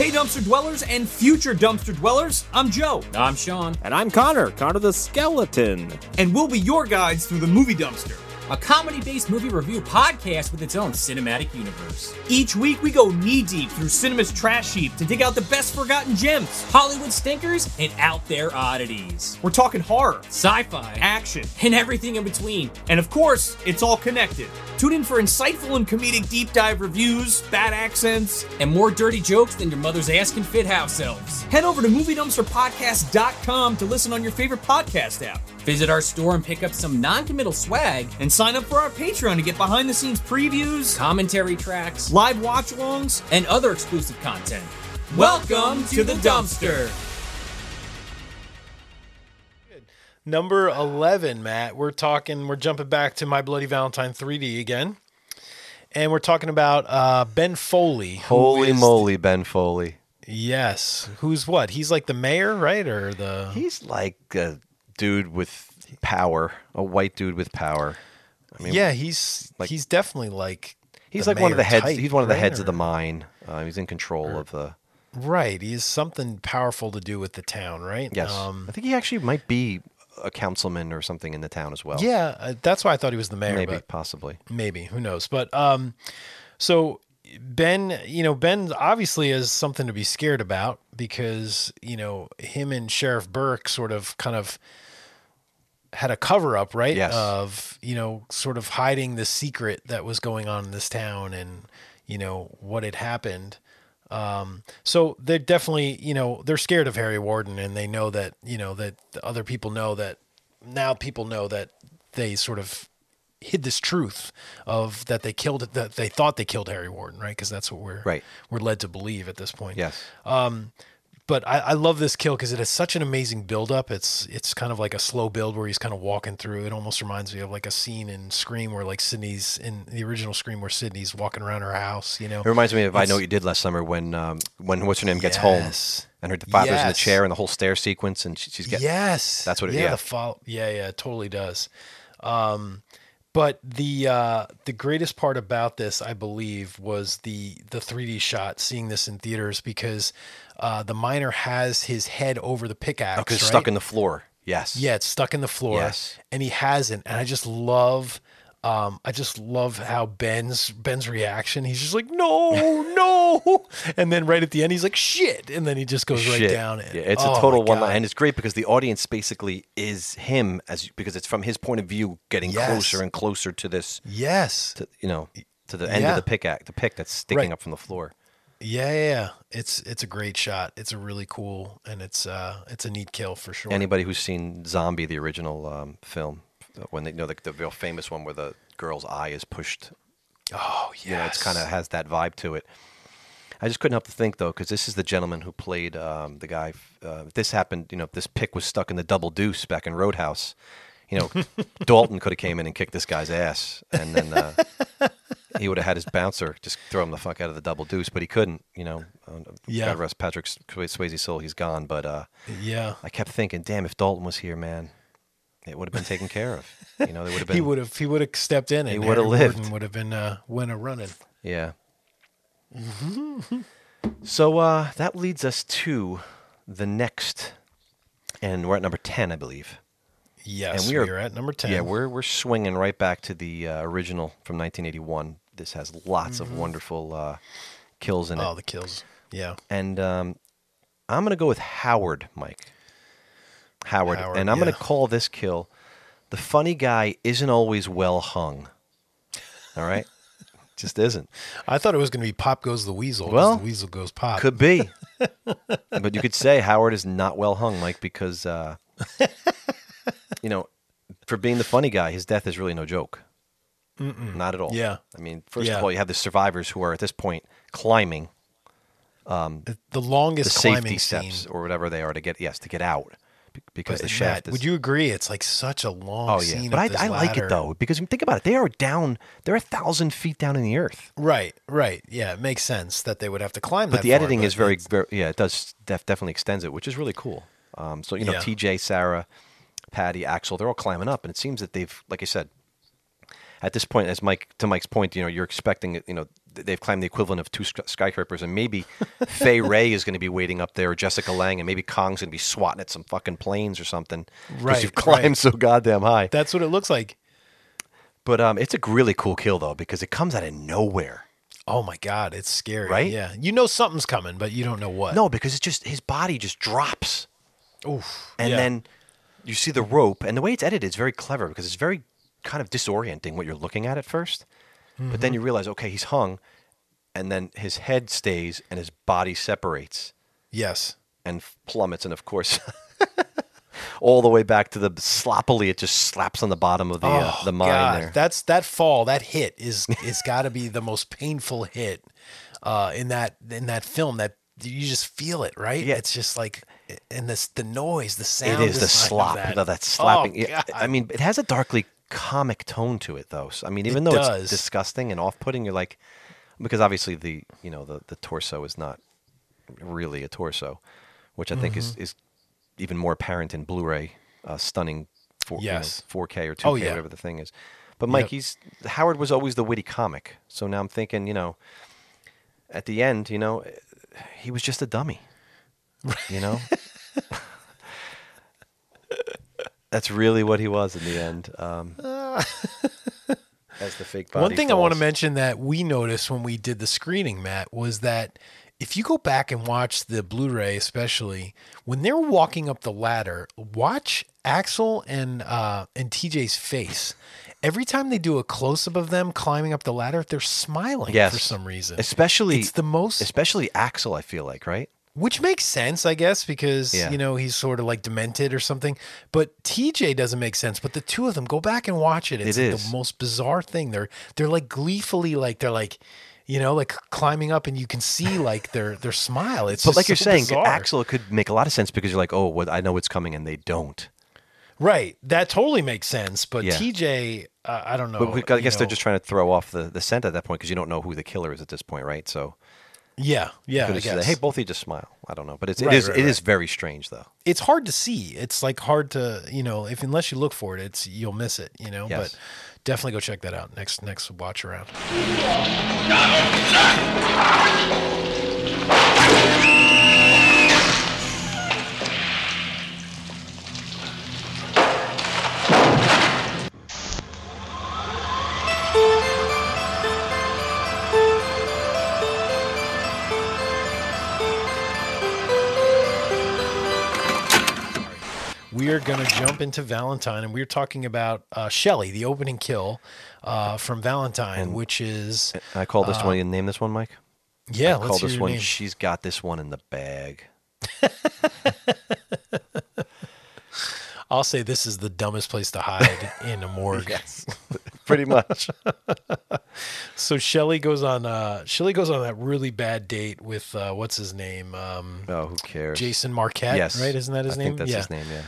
Hey, dumpster dwellers and future dumpster dwellers, I'm Joe. I'm Sean. And I'm Connor, Connor the Skeleton. And we'll be your guides through the movie dumpster. A comedy based movie review podcast with its own cinematic universe. Each week, we go knee deep through cinema's trash heap to dig out the best forgotten gems, Hollywood stinkers, and out there oddities. We're talking horror, sci fi, action, and everything in between. And of course, it's all connected. Tune in for insightful and comedic deep dive reviews, bad accents, and more dirty jokes than your mother's ass can fit house elves. Head over to MovieDumpsterPodcast.com to listen on your favorite podcast app. Visit our store and pick up some non committal swag, and sign up for our Patreon to get behind the scenes previews, commentary tracks, live watch alongs, and other exclusive content. Welcome to the dumpster. Number 11, Matt. We're talking, we're jumping back to My Bloody Valentine 3D again. And we're talking about uh, Ben Foley. Holy is- moly, Ben Foley. Yes. Who's what? He's like the mayor, right? Or the. He's like a dude with power, a white dude with power. I mean, yeah, he's like- he's definitely like. he's like one of the heads. he's one of the heads of the mine. Uh, he's in control of the. Right. He has something powerful to do with the town, right? Yes, Um, I think he actually might be a councilman or something in the town as well. yeah, uh, that's why I thought he was the mayor. maybe, possibly. maybe who knows but um so ben you know ben obviously is something to be scared about because you know him and sheriff burke sort of kind of had a cover up right Yes. of you know sort of hiding the secret that was going on in this town and you know what had happened um, so they're definitely, you know, they're scared of Harry Warden, and they know that, you know, that the other people know that now people know that they sort of hid this truth of that they killed that they thought they killed Harry Warden, right? Because that's what we're Right. we're led to believe at this point. Yes. But I, I love this kill because it has such an amazing build up. It's it's kind of like a slow build where he's kind of walking through. It almost reminds me of like a scene in Scream where like Sidney's in the original Scream where Sidney's walking around her house. You know, It reminds me of I know what you did last summer when um, when what's her name gets home and her father's in the chair and the whole stair sequence and she, she's getting yes, That's what it- Yeah, yeah. the fol- yeah, yeah, it totally does. Um, but the uh, the greatest part about this, I believe, was the the 3D shot, seeing this in theaters because uh, the miner has his head over the pickaxe, because right? stuck in the floor. Yes. Yeah, it's stuck in the floor. Yes. And he hasn't. And I just love um, I just love how Ben's Ben's reaction. He's just like, no, no. And then right at the end, he's like, shit. And then he just goes right Shit. down. Yeah, it's Oh a total one line, and it's great because the audience basically is him as because it's from his point of view, getting Yes. closer and closer to this, Yes. to, you know, to the end Yeah. of the pickaxe, the pick that's sticking Right. up from the floor. Yeah, yeah, yeah. It's it's a great shot. It's a really cool and it's uh it's a neat kill for sure. Anybody who's seen Zombie, the original um, film, uh, when they you know the, the real famous one where the girl's eye is pushed, oh yeah. you know, it's kind of has that vibe to it. I just couldn't help to think though, because this is the gentleman who played um, the guy. Uh, if this happened, you know, if this pick was stuck in the double deuce back in Roadhouse, you know, Dalton could have came in and kicked this guy's ass, and then uh, he would have had his bouncer just throw him the fuck out of the double deuce, but he couldn't. You know, uh, Yeah. God rest Patrick Swayze's soul, he's gone. But uh, Yeah. I kept thinking, damn, if Dalton was here, man, it would have been taken care of. You know, they would have been. He would have he would have stepped in and He would have lived. Would have been uh a running. Yeah. so uh, that leads us to the next, and we're at number ten, I believe. Yes, and we are, at number ten. Yeah, we're we're swinging right back to the uh, original from 1981. This has lots of wonderful uh, kills in oh it, the kills. Yeah. and um, I'm gonna go with Howard, Mike. Howard, Howard, and I'm gonna call this kill. The funny guy isn't always well hung. All right, just isn't. I thought it was going to be Pop Goes the Weasel. Well, the Weasel goes Pop. Could be. but you could say Howard is not well hung, Mike, because, uh, you know, for being the funny guy, his death is really no joke. Not at all. Yeah. I mean, first Yeah. of all, you have the survivors who are at this point climbing the the longest safety climbing steps scene. or whatever they are to get, yes, to get out because But the shaft is. would you agree? It's like such a long Oh scene. yeah, but I, I like it though because think about it. They are down. They're a thousand feet down in the earth. Right, right. Yeah, it makes sense that they would have to climb But the far, editing but is very, very yeah. It does def- definitely extends it, which is really cool. Um, so you know, Yeah. TJ, Sarah, Patty, Axel, they're all climbing up, and it seems that they've, like I said, at this point, as Mike to Mike's point, you know, you're expecting, you know, they've climbed the equivalent of two skyscrapers, and maybe Fay Wray is going to be waiting up there, or Jessica Lange, and maybe Kong's going to be swatting at some fucking planes or something because Right, you've climbed right. so goddamn high. That's what it looks like. But um, it's a really cool kill though because it comes out of nowhere. Oh my god, it's scary. Right? Yeah, you know something's coming, but you don't know what. No, because it's just his body just drops. Oof. and yeah. then you see the rope and the way it's edited is very clever because it's very kind of disorienting what you're looking at at 1st but Mm-hmm. then you realize okay he's hung and then his head stays and his body separates yes, and plummets and of course all the way back to the sloppily it just slaps on the bottom of the uh, oh, the mine God. there That's that fall, that hit is is got to be the most painful hit uh, in that in that film. That you just feel it, right? Yeah. it's just like and this the noise, the sound. It is the of slop that. that, that Oh, slapping God. i mean it has a darkly comic tone to it though so, i mean even It though does. it's disgusting and off-putting you're like because obviously the you know the, the torso is not really a torso which i think is, Mm-hmm. is even more apparent in blu-ray uh, stunning four, you know, Yes. 4k or 2k Oh, yeah. whatever the thing is but mike Yep. he's howard was always the witty comic so now i'm thinking you know at the end you know he was just a dummy you know that's really what he was in the end um, as the fake body One thing I want to mention that we noticed when we did the screening, Matt, was that if you go back and watch the Blu-ray, especially when they're walking up the ladder, watch Axel and uh, and TJ's face. Every time they do a close up of them climbing up the ladder, they're smiling yes. for some reason. especially it's the most, especially Axel. I feel like right. Which makes sense, I guess, because Yeah. you know he's sort of like demented or something. But TJ doesn't make sense. But the two of them, go back and watch it. It's It like is. the most bizarre thing. They're they're like gleefully like they're like, you know, like climbing up, and you can see like their their smile. It's But like you're saying, bizarre. Axel could make a lot of sense because you're like, oh, what I know it's coming, and they don't. right? That totally makes sense. But Yeah. TJ, uh, I don't know. But I guess they're just trying to throw off the, the scent at that point because you don't know who the killer is at this point, right? So yeah, yeah. could I have said, guess. hey, both of you just smile. I don't know, but it's Right, it is right, it is right. very strange though. it's hard to see. It's like hard to, you know, if unless you look for it, it's you'll miss it, you know. Yes. But definitely go check that out next next watch around. We are going to jump into Valentine, and we're talking about uh, Shelley, the opening kill uh, from Valentine, which is I call this one. You name this one, Mike. yeah. I let's call this one. name. She's got this one in the bag. I'll say this is the dumbest place to hide in a morgue. Pretty much. So Shelley goes on. Uh, Shelley goes on that really bad date with uh, what's his name, um, oh, who cares? Jason Marquette. Yes. right? Isn't that his I name? think that's yeah. his name. Yeah.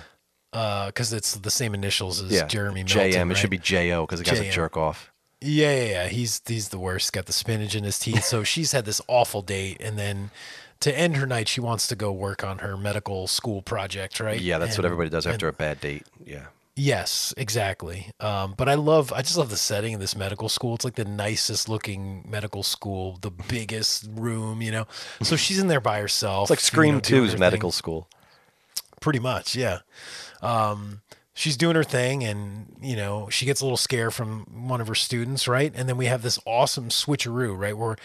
Because it's the same initials as Yeah. Jeremy Melton. JM. It should be Jo because the guy's a jerk off. Yeah, yeah, yeah. He's he's the worst. Got the spinach in his teeth. So she's had this awful date, and then to end her night, she wants to go work on her medical school project, right? Yeah, that's what everybody does and- after a bad date. Yeah. Yes, exactly. Um, but I love, I just love the setting of this medical school. It's like the nicest looking medical school, the biggest room, you know. So she's in there by herself. It's like you Scream know, doing 2's medical thing. school. Pretty much, yeah. Um, she's doing her thing, and you know she gets a little scare from one of her students, right? And then we have this awesome switcheroo, right, where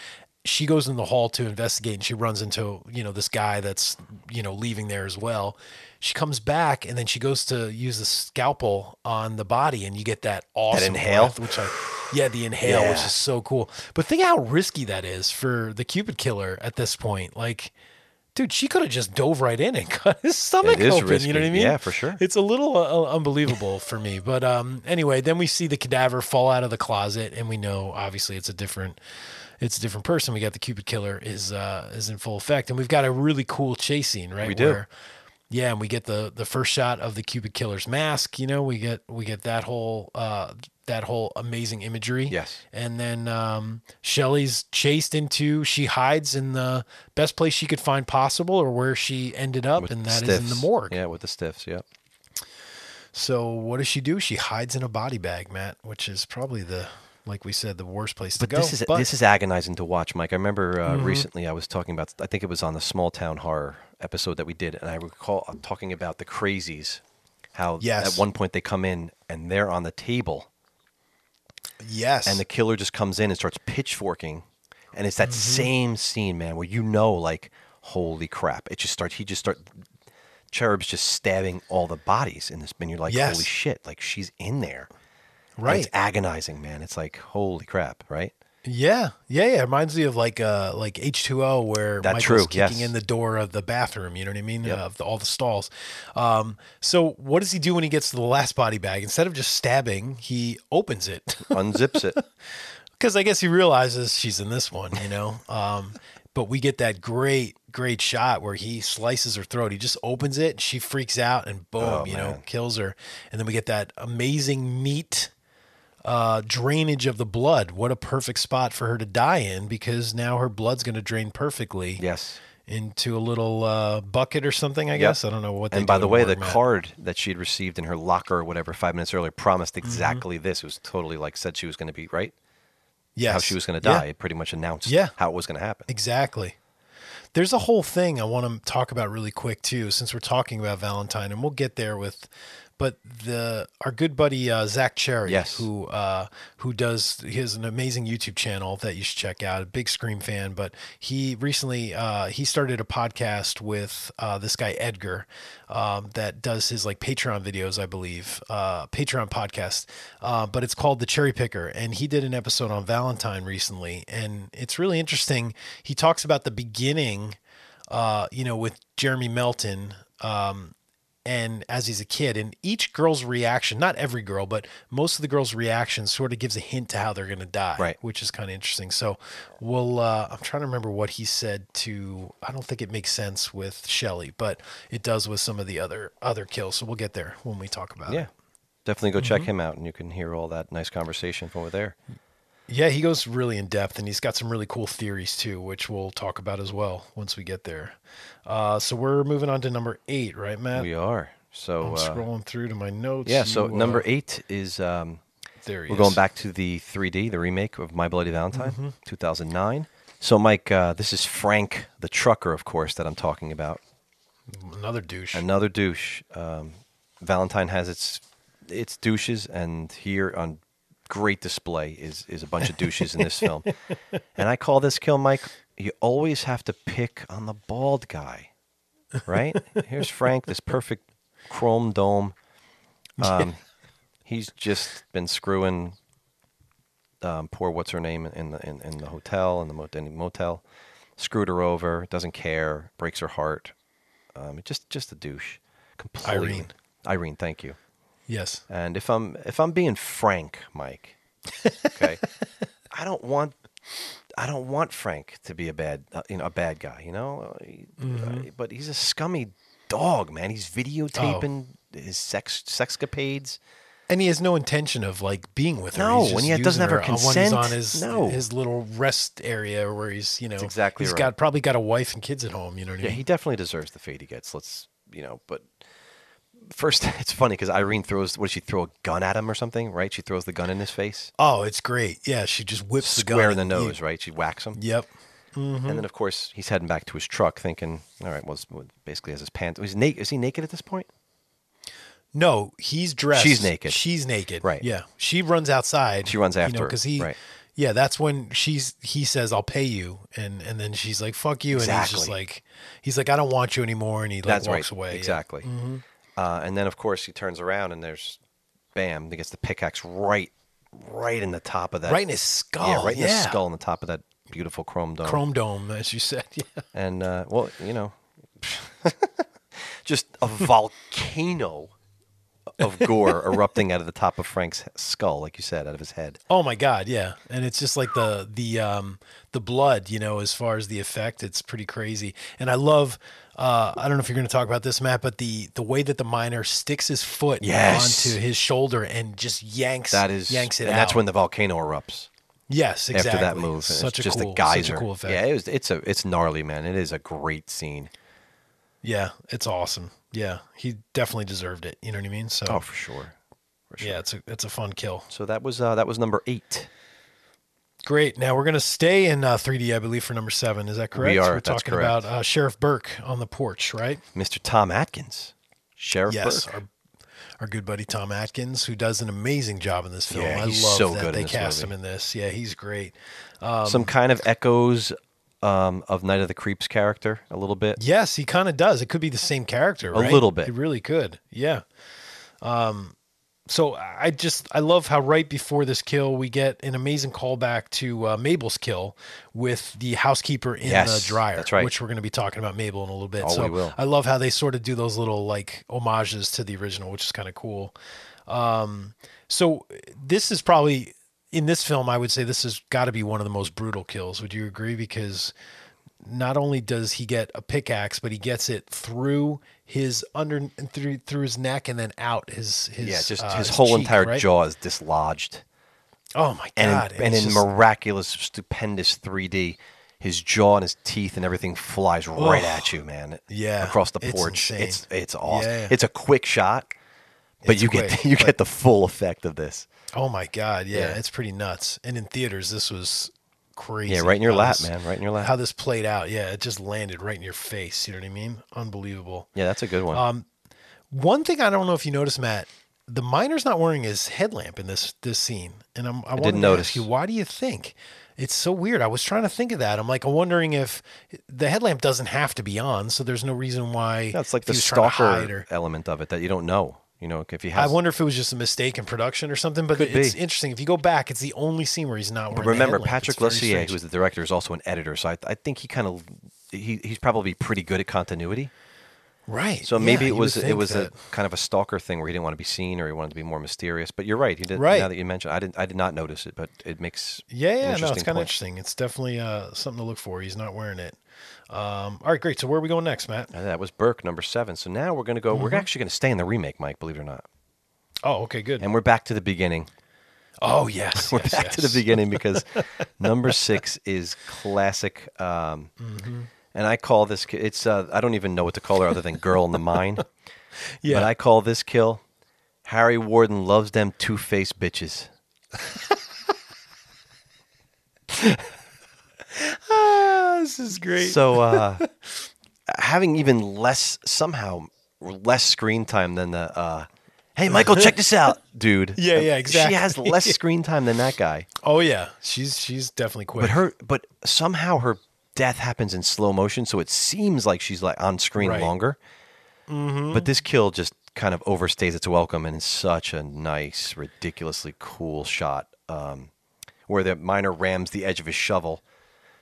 she goes in the hall to investigate, and she runs into you know this guy that's you know leaving there as well. She comes back, and then she goes to use the scalpel on the body, and you get that awesome that inhale? breath, which I yeah, the inhale, which is so cool. But think how risky that is for the Cupid killer at this point, like. Dude, she could have just dove right in and cut his stomach open. You know what I mean? Yeah, for sure. It's a little uh, unbelievable for me. But um, anyway, then we see the cadaver fall out of the closet, and we know obviously it's a different, it's a different person. We got the Cupid killer is uh, is in full effect, and we've got a really cool chase scene, right? We do. Where Yeah, and we get the the first shot of the Cupid killer's mask. You know, we get we get that whole uh, that whole amazing imagery. Yes. and then um, Shelley's chased into. She hides in the best place she could find possible, or where she ended up, With and that is in the morgue. Yeah, with the stiffs. Yep. So what does she do? She hides in a body bag, Matt, which is probably the like we said the worst place to But go. this is But- this is agonizing to watch, Mike. I remember uh, Mhm. recently I was talking about. I think it was on the small town horror episode that we did, and I recall talking about the crazies. How Yes. at one point they come in and they're on the table, yes, and the killer just comes in and starts pitchforking, and it's that Mhm. same scene, man, where you know, like, holy crap! It just starts. He just starts, Cherub's just stabbing all the bodies in this, and you're like, Yes. holy shit! Like she's in there. And Right. It's agonizing, man. It's like, holy crap, right? Yeah, yeah, yeah. It reminds me of like uh like H two O where That Michael's true, kicking yes. in the door of the bathroom. You know what I mean? Yep. Of the, all the stalls. Um, so what does he do when he gets to the last body bag? Instead of just stabbing, he opens it Unzips it. because I guess he realizes she's in this one. You know. Um, but we get that great great shot where he slices her throat. He just opens it. She freaks out and boom, Oh, you know, kills her. And then we get that amazing meat uh, drainage of the blood. What a perfect spot for her to die in because now her blood's going to drain perfectly. Yes. Into a little uh, bucket or something, I Yep. guess. I don't know what. They And by the way, the Matt. card that she had received in her locker or whatever five minutes earlier promised Mm-hmm. exactly this. It was totally like said she was going to be right. Yes. How she was going to Yeah. die. It pretty much announced Yeah. how it was going to happen. Exactly. There's a whole thing I want to talk about really quick too, since we're talking about Valentine, and we'll get there with. But the our good buddy uh, Zach Cherry, Yes. who uh, who does he has an amazing YouTube channel that you should check out. A big Scream fan, but he recently uh, he started a podcast with uh, this guy Edgar um, that does his like Patreon videos, I believe, uh, Patreon podcast. Uh, but it's called The Cherry Picker, and he did an episode on Valentine recently, and it's really interesting. He talks about the beginning, uh, you know, with Jeremy Melton. Um, and as he's a kid and each girl's reaction not every girl but most of the girls reaction sort of gives a hint to how they're going to die Right. which is kind of interesting so we'll uh, i'm trying to remember what he said to i don't think it makes sense with shelley but it does with some of the other other kills so we'll get there when we talk about it. Yeah. Definitely go check Mhm. him out and you can hear all that nice conversation from over there. Yeah he goes really in depth and he's got some really cool theories too which we'll talk about as well once we get there uh, so we're moving on to number eight right matt We are. So i'm uh, scrolling through to my notes Yeah, so You, uh, number eight is um, there he we're going back to the 3D, the remake of My Bloody Valentine, Mhm. 2009. So, Mike, uh, this is Frank the trucker, of course, that I'm talking about. another douche Another douche. Um, Valentine has its its douches, and here on great display is is a bunch of douches in this film. And I call this kill, Mike. You always have to pick on the bald guy, right? Here's Frank, this perfect chrome dome. Um, he's just been screwing um, poor what's her name in the in, in the hotel in the mot- in the motel. Screwed her over, doesn't care, breaks her heart. Um, just just a douche. Completely. Irene. Irene, thank you. Yes And if I'm if I'm being frank, Mike, okay, I don't want I don't want Frank to be a bad uh, you know a bad guy, you know. Mhm. uh, but he's a scummy dog, man. He's videotaping Oh. his sex sexcapades. And he has no intention of like being with her. No, when he doesn't have her when he's on his no. his little rest area where he's you know That's exactly he's right. got probably got a wife and kids at home. You know what I Yeah, he definitely deserves the fate he gets. Let's you know, but first it's funny because Irene throws what did she throw a gun at him or something? Right? She throws the gun in his face, oh, it's great. Yeah, she just whips the square gun in the nose. Right? She whacks him. Yep. Mhm. And then, of course, he's heading back to his truck, thinking, "All right, well, basically has his pants. He's naked. Is he naked at this point? No, he's dressed. She's naked. She's naked. Right. Yeah. She runs outside. She runs you after know, her, because he. right. Yeah, that's when she's. He says, "I'll pay you," and and then she's like, "Fuck you," and he's just like, he's like, "I don't want you anymore," and he like That's walks right. away. yeah. Exactly. Uh, and then, of course, he turns around and there's, bam, he gets the pickaxe right, right in the top of that. Right in his skull, Yeah, right in yeah. skull, on the top of that beautiful chrome dome. Chrome dome, as you said. Yeah. And uh, well, you know, just a volcano of gore erupting out of the top of Frank's skull, like you said, out of his head. Oh my god, yeah. And it's just like the the um the blood, you know, as far as the effect, it's pretty crazy. And I love uh I don't know if you're going to talk about this Matt, but the the way that the miner sticks his foot Yes. onto his shoulder and just yanks That is, yanks it and out. that's when the volcano erupts. Yes, exactly. After that move, Such it's a just cool, a geyser. Such a cool effect. Yeah, it was. It's a. It's gnarly, man. It is a great scene. Yeah, it's awesome. Yeah, he definitely deserved it. You know what I mean? So Oh, for sure. For sure. yeah, it's a it's a fun kill. So that was uh, that was number eight. Great. Now we're going to stay in uh, 3D, I believe, for number seven. Is that correct? are, We're talking correct. about uh, Sheriff Burke on the porch, right? Mr. Tom Atkins, Sheriff yes, Burke. our, our good buddy Tom Atkins, who does an amazing job in this film. Yeah, I love so that good they cast movie. him in this. Yeah, he's great. Um, Some kind of echoes um, of Night of the Creeps character, a little bit. Yes, he kind of does. It could be the same character, A little bit. It really could. Yeah. Um, so I just I love how right before this kill we get an amazing callback to uh, Mabel's kill with the housekeeper in Yes, the dryer, that's right. which we're going to be talking about Mabel in a little bit. Oh, so. I love how they sort of do those little like homages to the original, which is kind of cool. Um, so this is probably in this film, I would say this has got to be one of the most brutal kills. Would you agree? Because not only does he get a pickaxe, but he gets it through his under through through his neck and then out his his yeah, just uh, his whole cheek, entire right? jaw is dislodged. Oh my and god! in, and it's in just- miraculous, stupendous 3D, his jaw and his teeth and everything flies right Ugh. at you, man. Yeah, across the it's porch. insane. It's it's awesome. Yeah. It's a quick shot, but It's you quick, get you but- get the full effect of this. Oh my god! Yeah, Yeah. it's pretty nuts. And in theaters, this was crazy. Yeah, right in your lap, this- man. Right in your lap. How this played out. Yeah, it just landed right in your face. You know what I mean? Unbelievable. yeah, that's a good one. Um, one thing I don't know if you noticed, Matt, the miner's not wearing his headlamp in this this scene, and I'm, I, wanted didn't to notice. ask you why do you think it's so weird? I was trying to think of that. I'm like, I'm wondering if the headlamp doesn't have to be on, so there's no reason why. yeah, like the he was trying to hide stalker or- element of it that you don't know. You know, if he I wonder if it was just a mistake in production or something. But it's be. interesting. If you go back, it's the only scene where he's not wearing. But remember. Patrick Lussier, strange. who was the director, is also an editor. So I, I think he kind of he, he's probably pretty good at continuity. Right. So maybe you it was it was that. a kind of a stalker thing where he didn't want to be seen or he wanted to be more mysterious. But you're right. He did. Right. Now that you mentioned, I didn't. I did not notice it, but it makes Yeah, yeah, no, it's kind of interesting. It's definitely uh, something to look for. He's not wearing it. Um, all right, great. So where are we going next, Matt? And that was Burke, number seven. So now we're going to go. We're Mm-hmm. actually going to stay in the remake, Mike. Believe it or not. Oh, okay, good. And we're back to the beginning. oh, yes, We're yes, back to the beginning because number six is classic. Um, Mm-hmm. And I call this. It's. Uh, I don't even know what to call her other than "Girl in the Mine." Yeah. But I call this kill. Harry Warden loves them two-faced bitches. Ah, this is great. So uh, having even less somehow less screen time than the uh, hey Michael check this out dude. Yeah, yeah, exactly. She has less screen time than that guy. oh yeah, she's she's definitely quick. But her but somehow her death happens in slow motion so it seems like she's like on screen Right. longer. But this kill just kind of overstays its welcome and is such a nice ridiculously cool shot um, where the miner rams the edge of his shovel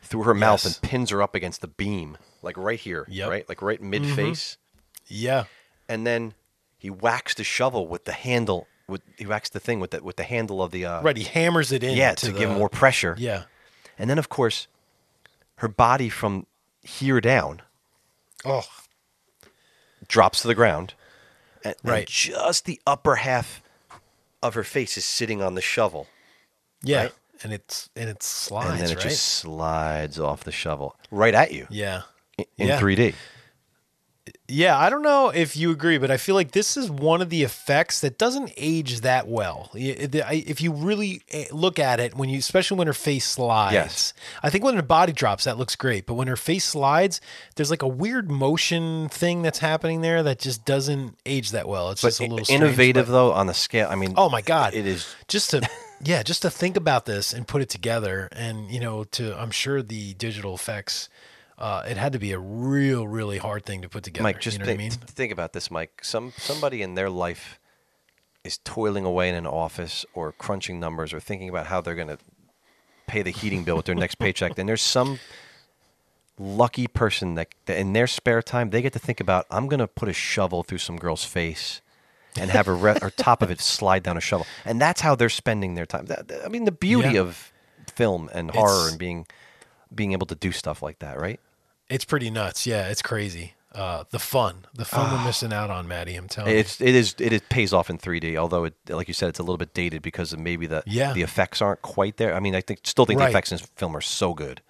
through her mouth and pins her up against the beam like right here, Yep. right? Like right mid face. yeah, and then he whacks the shovel with the handle. With he whacks the thing with the with the handle of the uh, right. He hammers it in. yeah to, give the- more pressure. Yeah. and then of course, her body from here down Oh, drops to the ground, and, and Right. just the upper half of her face is sitting on the shovel, yeah. Right. And it's and it slides. and then it right? just slides off the shovel right at you yeah. in, in Yeah. 3D. Yeah, I don't know if you agree, but I feel like this is one of the effects that doesn't age that well. I- If you really eh, look at it, when you, especially when her face slides, Yes. I think when her body drops, that looks great. But when her face slides, there's like a weird motion thing that's happening there that just doesn't age that well. It's But just a little strange, innovative but- though on the scale. I mean, Oh my god, it is just to yeah, just to think about this and put it together, and you know, to I'm sure the digital effects. Uh, it had to be a real, really hard thing to put together. Mike, just you know think, what I mean? think about this, Mike. Some somebody in their life is toiling away in an office or crunching numbers or thinking about how they're going to pay the heating bill with their next paycheck. And there's some lucky person that, that in their spare time they get to think about I'm going to put a shovel through some girl's face and have a re- or top of it slide down a shovel, and that's how they're spending their time. That- I mean, the beauty Yeah. of film and horror It's- and being being able to do stuff like that, right? It's pretty nuts. Yeah, it's crazy. Uh, the fun, the fun we're missing out on, Maddie. I'm telling Ah. It's it is it is pays off in 3D, although it like you said, it's a little bit dated because of maybe the Yeah. the effects aren't quite there. I mean, I think still think Right. the effects in this film are so good.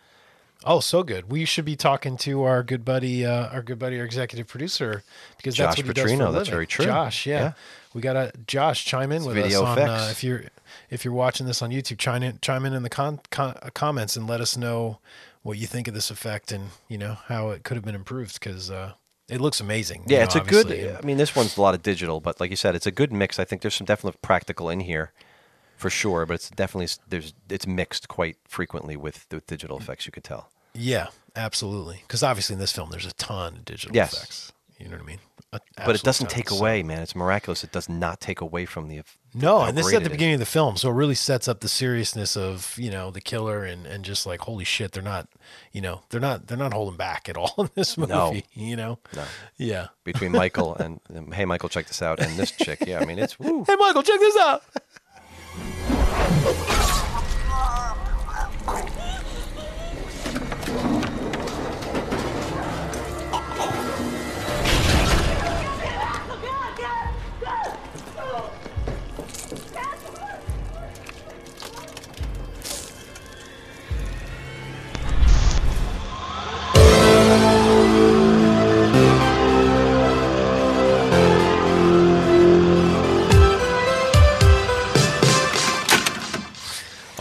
Oh, so good. We should be talking to our good buddy, uh, our good buddy, our executive producer, because that's Josh what he does for a that's living. very true. Josh, yeah. Yeah. We got to Josh chime in It's with us on uh, if you're if you're watching this on YouTube. Chime in, chime in in the con, con, comments and let us know what you think of this effect and you know how it could have been improved because uh, it looks amazing. you Yeah, know, it's a good. obviously, and- I mean, this one's a lot of digital, but like you said, it's a good mix. I think there's some definite practical in here, for sure. But it's definitely there's it's mixed quite frequently with the digital effects. You could tell. Yeah, absolutely. Because obviously in this film, there's a ton of digital Yes. effects. You know what I mean? A But it doesn't take so- away, man. It's miraculous. It does not take away from the. eff- No, and this is at the it beginning of the film, so it really sets up the seriousness of you know the killer and and just like holy shit, they're not, you know, they're not they're not holding back at all in this movie. No. You know? No. Yeah. Between Michael and and, hey, Michael, check this out, and this chick. Yeah, I mean, it's woo. Hey, Michael, check this out.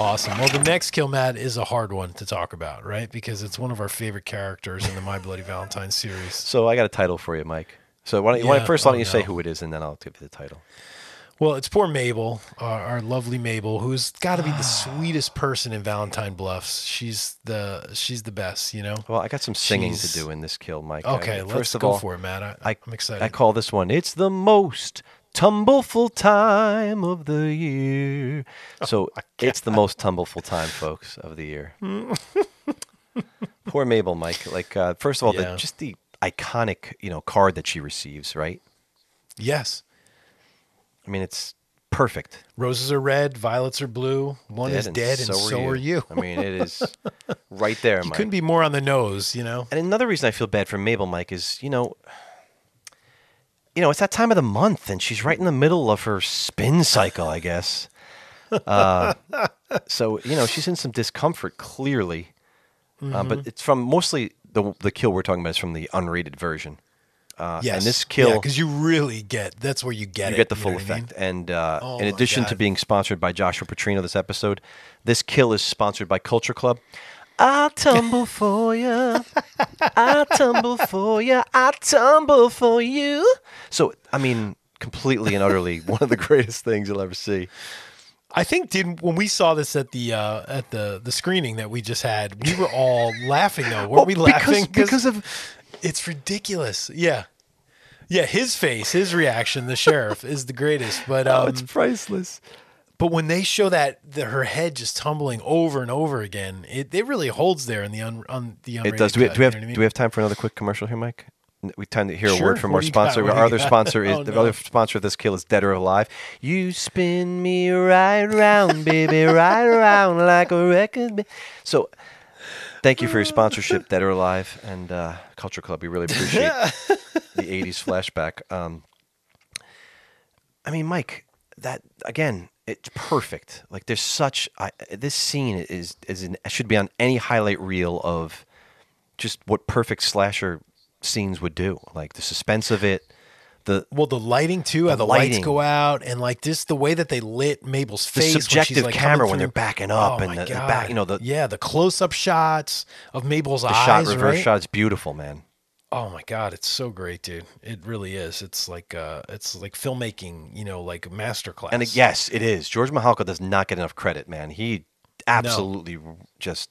Awesome. Well, the next kill, Matt, is a hard one to talk about, right? Because it's one of our favorite characters in the My Bloody Valentine series. So I got a title for you, Mike. So why don't you, Yeah, don't- first why oh don't you say who it is, and then I'll give you the title. Well, it's poor Mabel, our, our lovely Mabel, who's got to be the ah. sweetest person in Valentine Bluffs. She's the she's the best, you know. Well, I got some singing She's- to do in this kill, Mike. Okay, I- let's first of go all, for it, Matt. I, I'm excited. I call this one. It's the most tumbleful time of the year. Oh So it's the most tumbleful time, folks, of the year. Poor Mabel, Mike. Like uh, first of all, Yeah. the, just the iconic, you know, card that she receives, right? yes, I mean, it's perfect. roses are red, violets are blue. One is and dead, and so, are you. I mean, it is right there, you Mike. couldn't be more on the nose, you know. And another reason I feel bad for Mabel, Mike, is you know, you know, it's that time of the month, and she's right in the middle of her spin cycle, I guess. Uh, so you know, she's in some discomfort, clearly. Uh, Mm-hmm. but it's from mostly the the kill we're talking about is from the unrated version. Uh, yes, and this kill, Yeah, because you really get that's where you get you it. get the full what I mean? effect. And uh, Oh in addition to being sponsored by Joshua Petrino this episode, this kill is sponsored by Culture Club. I'll tumble for you. I'll tumble for you. I'll tumble for you. So, I mean, completely and utterly one of the greatest things you'll ever see. I think did when we saw this at the uh, at the the screening that we just had, we were all laughing though, weren't Oh, we because- laughing? because of- it's ridiculous. Yeah, yeah. His face, his reaction, the sheriff is the greatest. But um, oh, it's priceless. But when they show that the, her head just tumbling over and over again, it, it really holds there in the un, on the It does. Do we, do we have you know I mean? do we have time for another quick commercial here, Mike? We time to hear a word from What our you got? sponsor. Our other got? sponsor is Oh, the no. other sponsor of this kill is Dead or Alive. You spin me right round, baby, right round like a record. ba- So, thank you for your sponsorship, Dead or Alive, and uh, Culture Club. We really appreciate the '80s flashback. Um, I mean, Mike, that again, it's perfect. Like, there's such I, this scene is is in, should be on any highlight reel of just what perfect slasher scenes would do. Like the suspense of it, the Well, the lighting too, how The the lights go out, and like this, the way that they lit Mabel's The face, when she's, subjective like, camera when they're backing up oh and the- the back- you know, the- yeah, the close-up shots of Mabel's the eyes, shot reverse right? shot is beautiful, man. Oh my god, it's so great, dude! It really is. It's like uh, it's like filmmaking, you know, like masterclass. And it, yes, it is. George Mihalka does not get enough credit, man. He absolutely just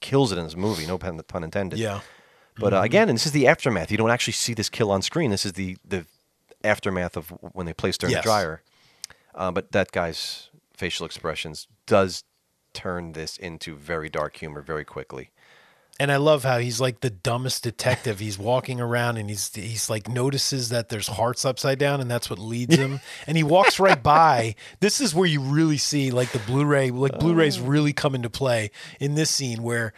kills it in this movie. No pun, pun intended. yeah, But uh, again, and this is the aftermath. You don't actually see this kill on screen. This is the the aftermath of when they placed her in Yes. the dryer. Uh, but that guy's facial expressions does turn this into very dark humor very quickly. And I love how he's like the dumbest detective. He's walking around and he's he's like notices that there's hearts upside down and that's what leads him. and he walks right by. This is where you really see like the Blu-ray, like Blu-rays really come into play in this scene where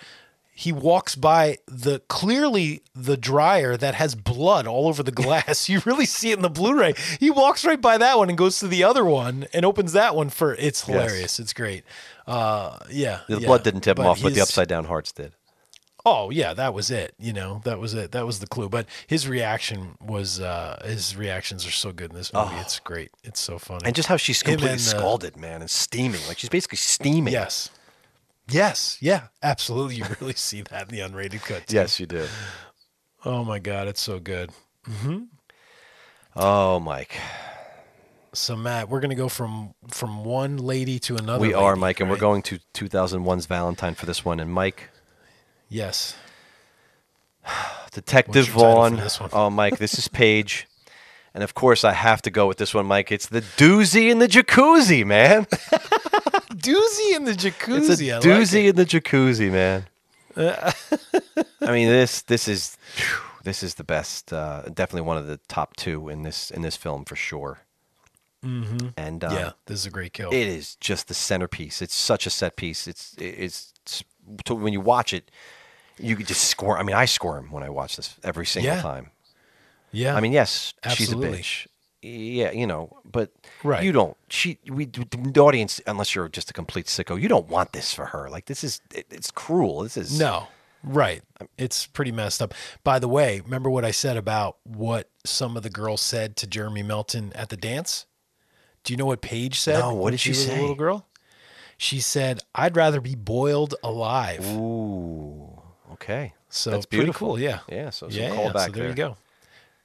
he walks by the clearly the dryer that has blood all over the glass. you really see it in the Blu-ray. He walks right by that one and goes to the other one and opens that one for it's hilarious. It's great. Uh yeah. The yeah. blood didn't tip him off, but the upside down hearts did. Oh yeah, that was it. You know, that was it. That was the clue. But his reaction was uh his reactions are so good in this movie. It's great. It's so funny. Oh. And just how she's completely and, uh, scalded, man, and steaming. Like she's basically steaming. Yes. Yes. Yeah. Absolutely. You really see that in the unrated cut. too. Yes, you do. Oh my god, it's so good. Mm-hmm. Oh, Mike. So Matt, we're gonna go from from one lady to another. we are, lady, Mike, and we're going to 2001's Valentine for this one. And Mike, Yes. Detective Vaughn. for this one? Oh, Mike, this is Paige. And of course, I have to go with this one, Mike. It's the doozy in the jacuzzi, man. Doozy in the jacuzzi. It's a I like doozy it. in the jacuzzi, man. I mean, this this is this is the best. Uh, definitely one of the top two in this in this film for sure. Mm-hmm. And uh, yeah, this is a great kill. it is just the centerpiece. It's such a set piece. It's it's, it's to, when you watch it, you could just squirm. I mean, I squirm when I watch this every single Yeah. time. yeah. I mean, yes, Absolutely. she's a bitch. Yeah, you know, but Right. you don't. She, we, the audience, unless you're just a complete sicko, you don't want this for her. Like this is, it, it's cruel. This is No, right. It's pretty messed up. By the way, remember what I said about what some of the girls said to Jeremy Melton at the dance? Do you know what Paige said? No, what did she was say? A little girl. She said, "I'd rather be boiled alive." Ooh, okay. So That's beautiful. cool. Yeah. Yeah, so some yeah. callback so there, there. you go.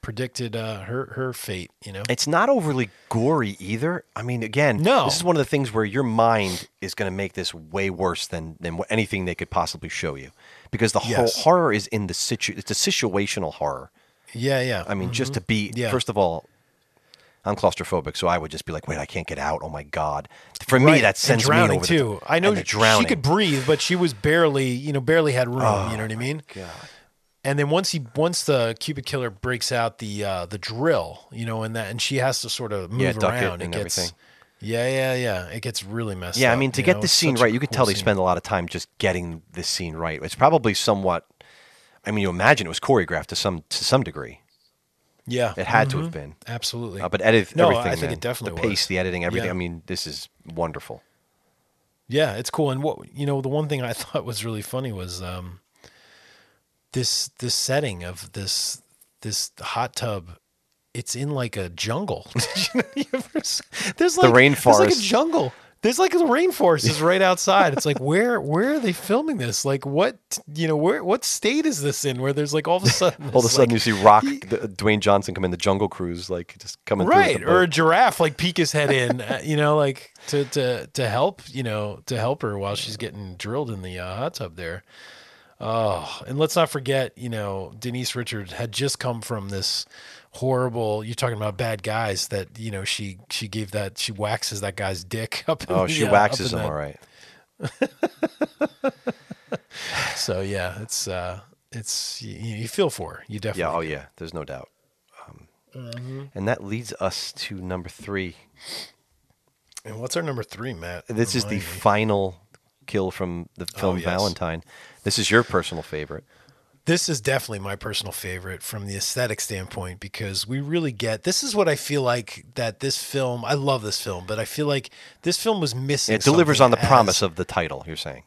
Predicted uh, her her fate. You know. It's not overly gory either. I mean, again, No. this is one of the things where your mind is going to make this way worse than than anything they could possibly show you, because the Yes. whole horror is in the situ. It's a situational horror. Yeah. Yeah. I mean, just to be Mm-hmm. Yeah. first of all, I'm claustrophobic, so I would just be like, "Wait, I can't get out! Oh my god!" For me, Right, that and sends drowning me over too. The, I know and the she could breathe, but she was barely, you know, barely had room. Oh, you know what I mean? God. And then once he, once the Cupid killer breaks out the uh, the drill, you know, and that, and she has to sort of move Yeah, duck it around. and gets, everything. Yeah, yeah, yeah. It gets really messed Yeah, up. I mean, to get know? this scene right, you could cool tell they scene. spend a lot of time just getting this scene right. It's probably somewhat. I mean, you imagine it was choreographed to some to some degree. Yeah, It had to mhm. have been. absolutely. Uh, but edit everything. No, I everything. think it definitely the was. pace, the editing, everything. Yeah. I mean, this is wonderful. Yeah, it's cool. And what you know, the one thing I thought was really funny was um, this this setting of this this hot tub. It's in like a jungle. Did you ever s- there's like There's like a jungle. There's like a rainforest is right outside. It's like where where are they filming this? Like what you know where what state is this in? Where there's like all of a sudden All of a sudden, like, you see Rock, the, Dwayne Johnson come in the Jungle Cruise, like just coming right through. or a giraffe like peek his head in uh, you know like to to to help you know to help her while she's getting drilled in the uh, hot tub there oh and let's not forget you know denise richards had just come from this horrible you're talking about bad guys that you know she she gave that she waxes that guy's dick up oh, the, she uh, waxes him, that- all right. so yeah it's uh it's you, you feel for her. you definitely Yeah, oh do. yeah, there's no doubt. Um, Mm-hmm. And that leads us to number three. and what's our number three matt This is the me. final kill from the film Oh, yes. Valentine. This is your personal favorite. This is definitely my personal favorite from the aesthetic standpoint because we really get this is what I feel like that this film I love this film, but I feel like this film was missing. It delivers on the something promise of the title. You're saying,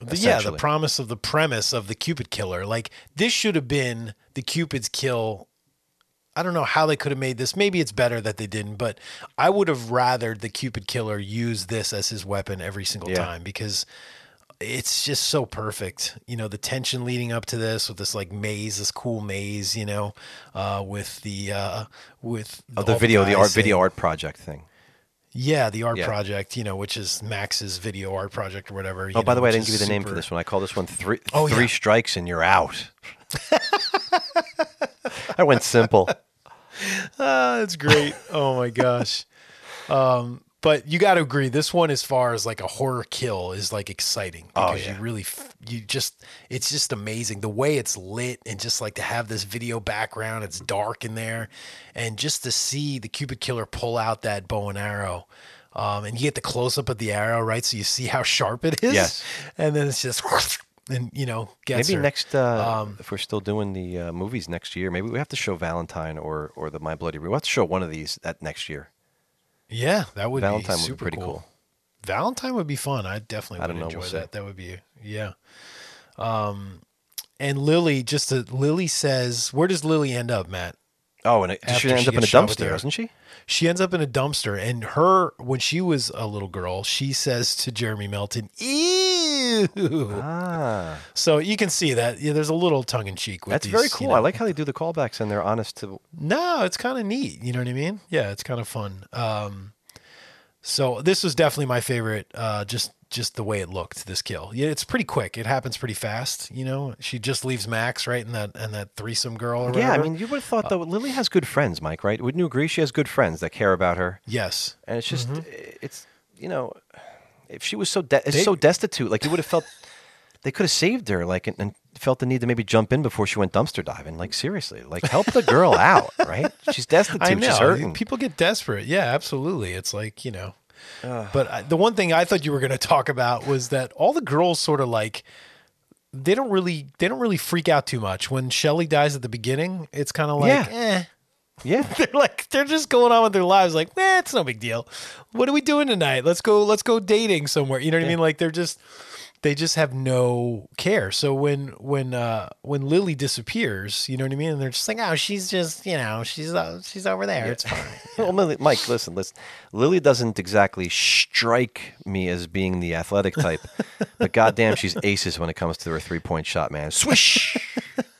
the- yeah, the promise of the premise of the Cupid killer. Like this should have been the Cupid's kill. I don't know how they could have made this. Maybe it's better that they didn't, but I would have rathered the Cupid killer use this as his weapon every single Yeah. time because it's just so perfect. You know, the tension leading up to this with this like maze, this cool maze, you know, uh, with the uh, with Oh, the video, the art, video art project thing. Yeah, the art Yeah. project, you know, which is Max's video art project or whatever. Oh, by the way, I didn't give you the name for this one. I call this one three Oh, three yeah. strikes and you're out. I went simple. Ah, it's great. oh my gosh. Um, but you got to agree, this one, as far as like a horror kill, is like exciting Oh, because yeah. you really, you just, it's just amazing the way it's lit and just like to have this video background. It's dark in there, and just to see the Cupid killer pull out that bow and arrow. Um, and you get the close up of the arrow, right? So you see how sharp it is. Yes. And then it's just, and you know, maybe her. next, uh, Um, if we're still doing the uh, movies next year, maybe we have to show Valentine or or the My Bloody. We have to show one of these that next year. Yeah, that would Valentine be would be super pretty cool. cool. Valentine would be fun. I definitely I would know, enjoy we'll see. that. That would be yeah. Um, and Lily just to, Lily says, where does Lily end up, Matt? Oh, and it, she ends she up in a gets shot with the dumpster, doesn't she? She ends up in a dumpster, and her when she was a little girl, she says to Jeremy Melton, "Ew." Ah, So you can see that yeah, there's a little tongue in cheek with that's these, very you cool. know. I like how they do the callbacks and they're honest to. No, it's kind of neat. You know what I mean? Yeah, it's kind of fun. Um, so this was definitely my favorite. Uh, just just the way it looked. This kill. Yeah, it's pretty quick. It happens pretty fast. You know, she just leaves Max right and that and that threesome girl. Or Yeah, I mean, you would have thought though Lily has good friends, Mike. Right? Wouldn't you agree? She has good friends that care about her, yes. and it's just, Mm-hmm. it's you know, if she was so de- They- so destitute, like you would have felt they could have saved her, like and, and felt the need to maybe jump in before she went dumpster diving. Like seriously, like help the girl out, right? She's destitute. I know. People get desperate. Yeah, absolutely. It's like, you know. But I, the one thing I thought you were going to talk about was that all the girls sort of like they don't really they don't really freak out too much when Shelley dies at the beginning. It's kind of like, Yeah. eh. yeah, They're like they're just going on with their lives like, eh, it's no big deal. What are we doing tonight? Let's go let's go dating somewhere. You know what I mean? Like they're just they just have no care. So when when uh when Lily disappears, you know what I mean? And they're just like, "Oh, she's just, you know, she's uh, she's over there. It's fine." well, Lily, Mike, listen, listen. Lily doesn't exactly strike me as being the athletic type, but goddamn, she's aces when it comes to her three-point shot, man. Swish.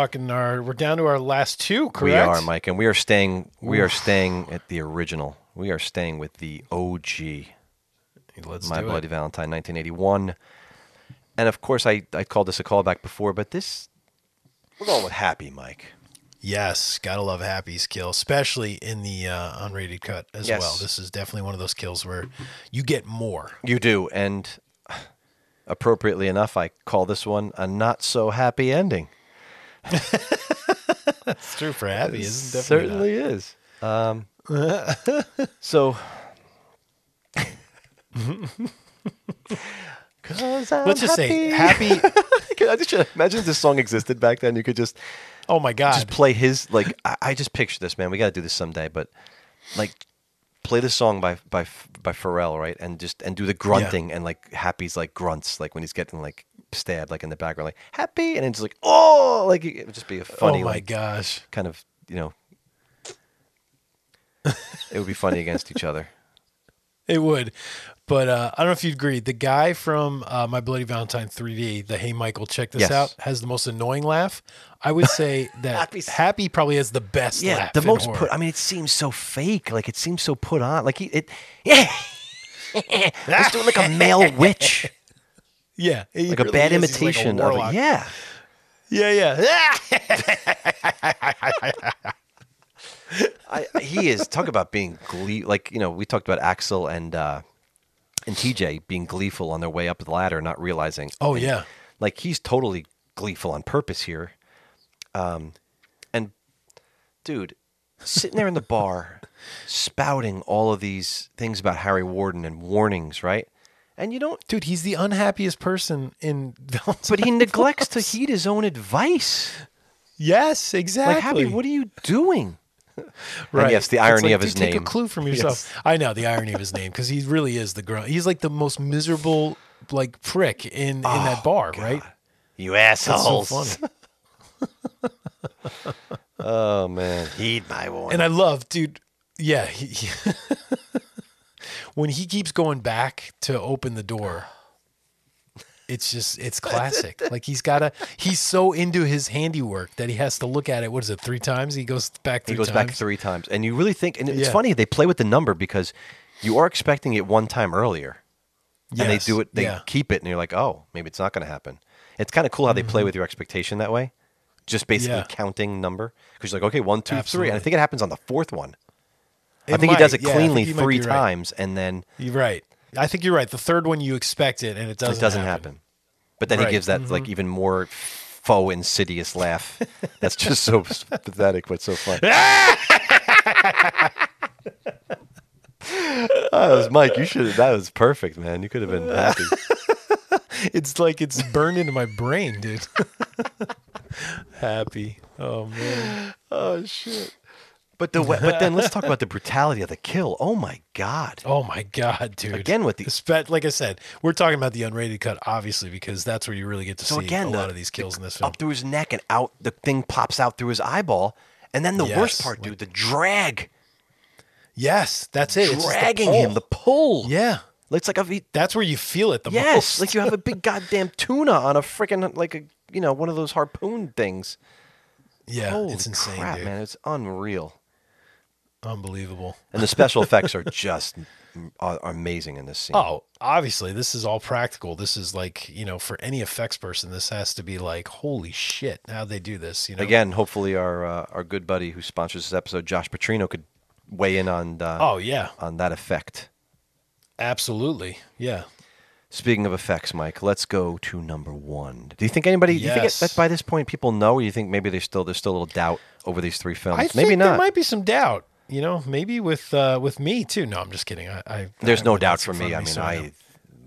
talking our we're down to our last two, correct? We are, Mike, and we are staying. We are staying at the original. We are staying with the OG. Let's My Bloody it. Valentine, 1981. And of course, I, I called this a callback before, but this we're going with Happy, Mike. Yes, gotta love Happy's kill, especially in the uh, unrated cut as Yes. well. This is definitely one of those kills where you get more. You do, and appropriately enough, I call this one a not so happy ending. It's true for Happy, isn't it? Certainly is. Um, so, cause I'm Let's just say happy. I just imagine if this song existed back then? You could just Oh my God! just play his like. I, I just picture this man. We got to do this someday, but like play the song by by by Pharrell, right? And just and do the grunting and like Happy's like grunts, like when he's getting like stabbed, like in the background, like Happy, and it's like oh, like it would just be a funny oh my like gosh! kind of you know. it would be funny against each other. It would, but uh, I don't know if you'd agree. The guy from uh, My Bloody Valentine 3D, the Hey Michael, check this Yes. out, has the most annoying laugh. I would say that Happy's- Happy probably has the best. Yeah, laugh the most put. I mean, it seems so fake. Like it seems so put on. Like he, it, yeah, he's doing like a male witch, yeah, like a bad is. He's like a imitation of it. Yeah, yeah, yeah. I, he is. Talk about being glee. Like you know, we talked about Axel and uh, and TJ being gleeful on their way up the ladder, not realizing. Oh, and, yeah. like he's totally gleeful on purpose here. Um, and dude, sitting there in the bar, spouting all of these things about Harry Warden and warnings, right? And you don't. Dude, he's the unhappiest person in Valentine. But he neglects to heed his own advice. Yes, exactly. Like, Happy, what are you doing? Right. And yes, the irony like, of his dude, name. Take a clue from yourself. I know the irony of his name because he really is the grunt. He's like the most miserable like prick in in that oh, bar, right? You That's so assholes. funny. oh man, heed my warning. And I love, dude. Yeah, he, he- when he keeps going back to open the door, it's just it's classic. like he's gotta. He's so into his handiwork that he has to look at it. What is it? Three times he goes back. Three he goes times. back three times, and you really think, and it's Yeah. funny they play with the number because you are expecting it one time earlier, and they do it. They yeah. keep it, and you're like, oh, maybe it's not going to happen. It's kind of cool how they play Mhm. with your expectation that way, just basically Yeah. counting number because you're like, okay, one, two, three, and I think it happens on the fourth one. I It think he does it yeah, cleanly three right. times, and then You're right. I think you're right. The third one you expect it, and it doesn't. it doesn't happen. But then Right. he gives that like Mhm. even more faux insidious laugh. That's just so pathetic, but so funny. Oh, that was Mike. You should. That was perfect, man. You could have been happy. It's like it's burned into my brain, dude. Happy. Oh man. Oh shit. But the but then let's talk about the brutality of the kill. Oh my god. Oh my god, dude. Again with the like I said, we're talking about the unrated cut, obviously, because that's where you really get to so see again a the- lot of these kills in this film. up through his neck and out. The thing pops out through his eyeball, and then the worst part, dude, the drag, Yes, that's it. It's the dragging him, the pull. yeah, It's like a that's where you feel it the yes, most. like you have a big goddamn tuna on a freaking like a you know one of those harpoon things. yeah, Holy it's insane, crap, dude. man! It's unreal. Unbelievable. And the special effects are just are, amazing in this scene. Oh, obviously, this is all practical. This is like you know, for any effects person, this has to be like, holy shit, how they do this? You know, Again, hopefully our uh, our good buddy who sponsors this episode, Josh Petrino, could weigh in on uh, Oh yeah, on that effect. absolutely, yeah. Speaking of effects, Mike, let's go to number one. Do you think anybody? Do you think Yes. that by this point people know? Or you think maybe there's still there's still a little doubt over these three films? I maybe think not. there might be some doubt. You know, maybe with uh, with me too. No, I'm just kidding. I, I There's I no doubt for me. I mean, so I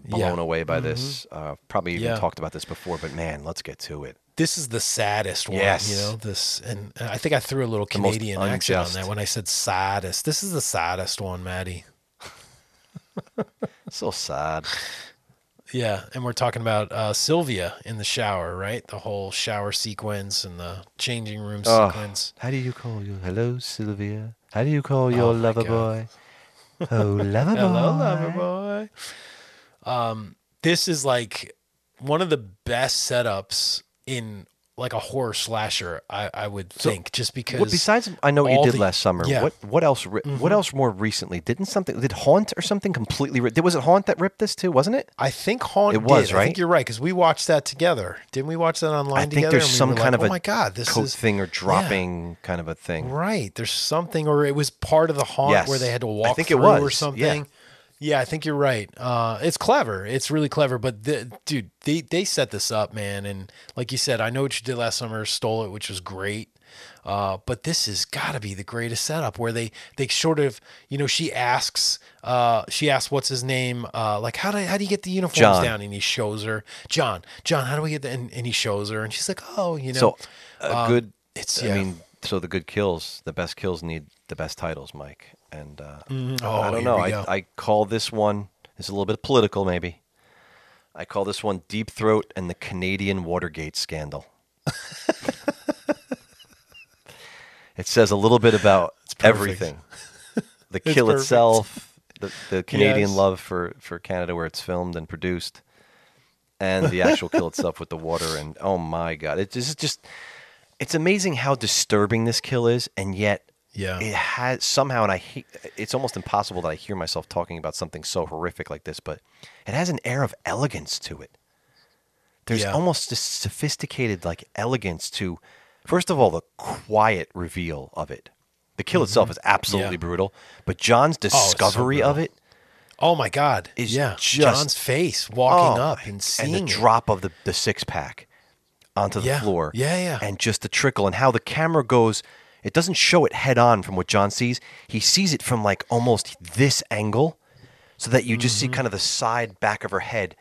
blown Yeah. away by Mhm. this. Uh, probably even Yeah. talked about this before, but man, let's get to it. This is the saddest one. Yes. You know this, and I think I threw a little Canadian accent on that when I said saddest. This is the saddest one, Maddie. So sad. Yeah, and we're talking about uh, Sylvia in the shower, right? The whole shower sequence and the changing room Oh, sequence. how do you call you? Hello, Sylvia. How do you call your Oh, lover boy? Oh, lover boy. Hello, lover boy. Um, this is like one of the best setups in like a horror slasher. I, I would So, think just because. What besides? I know what you did the- last summer. Yeah. What what else? ri- What Mhm. else more recently? Didn't something? Did Haunt or something completely? Rip, was it Haunt that ripped this too? Wasn't it? I think Haunt It was, did. I right? think you're right because we watched that together. Didn't we watch that online I think together? there's And we some kind like, of oh a my god, this coat is thing or Yeah. dropping kind of a thing. Right. There's something, or it was part of the haunt Yes. where they had to walk. I think it through or something. yeah. Yeah, I think you're right. Uh, it's clever. It's really clever. But the, dude, they they set this up, man. And like you said, I know what you did last summer, stole it, which was great. Uh, but this has got to be the greatest setup where they they sort of you know she asks uh, she asks what's his name uh, like how do how do you get the uniforms John. down and he shows her John John how do we get the and, and he shows her and she's like oh you know So a um, good. it's I yeah. mean, so the good kills, the best kills need the best titles, Mike. And uh. I- Oh, I don't know. I. I call this one. It's a little bit political, maybe. I call this one Deep Throat and the Canadian Watergate scandal. it says a little bit about everything. The kill itself, the, the Canadian Yes. love for, for Canada where it's filmed and produced, and the actual kill itself with the water. And oh my God, it this is just, it's amazing how disturbing this kill is, and yet Yeah. it has somehow, and I hate, it's almost impossible that I hear myself talking about something so horrific like this, but it has an air of elegance to it. There's Yeah. almost this sophisticated like elegance to, first of all, the quiet reveal of it. The kill itself is absolutely Mm-hmm. Yeah. brutal, but John's so discovery of it Oh my God! is yeah, just John's face walking Oh, up and seeing and the it. drop of the, the six pack onto the Yeah. floor. Yeah, yeah. And just the trickle and how the camera goes. It doesn't show it head on from what John sees. He sees it from like almost this angle, so that you just see Mm-hmm. kind of the side back of her head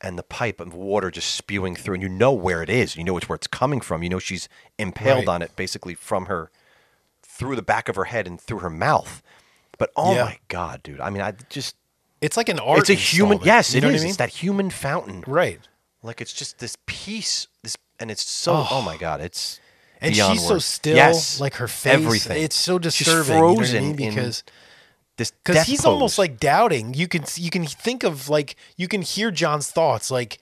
and the pipe of water just spewing through, and you know where it is. You know it's where it's coming from. You know she's impaled Right. on it, basically from her through the back of her head and through her mouth. But oh Yeah. my god, dude! I mean, I just It's like an art. it's a human. Yes, you it know is. What I mean? It's that human fountain. right. Like it's just this piece. This and it's so. Oh, my god! It's And she's so still, Yes, like her face. Everything. It's so She's disturbing. you know I frozen mean? in because this because he's almost like doubting. You can you can think of like you can hear John's thoughts. Like,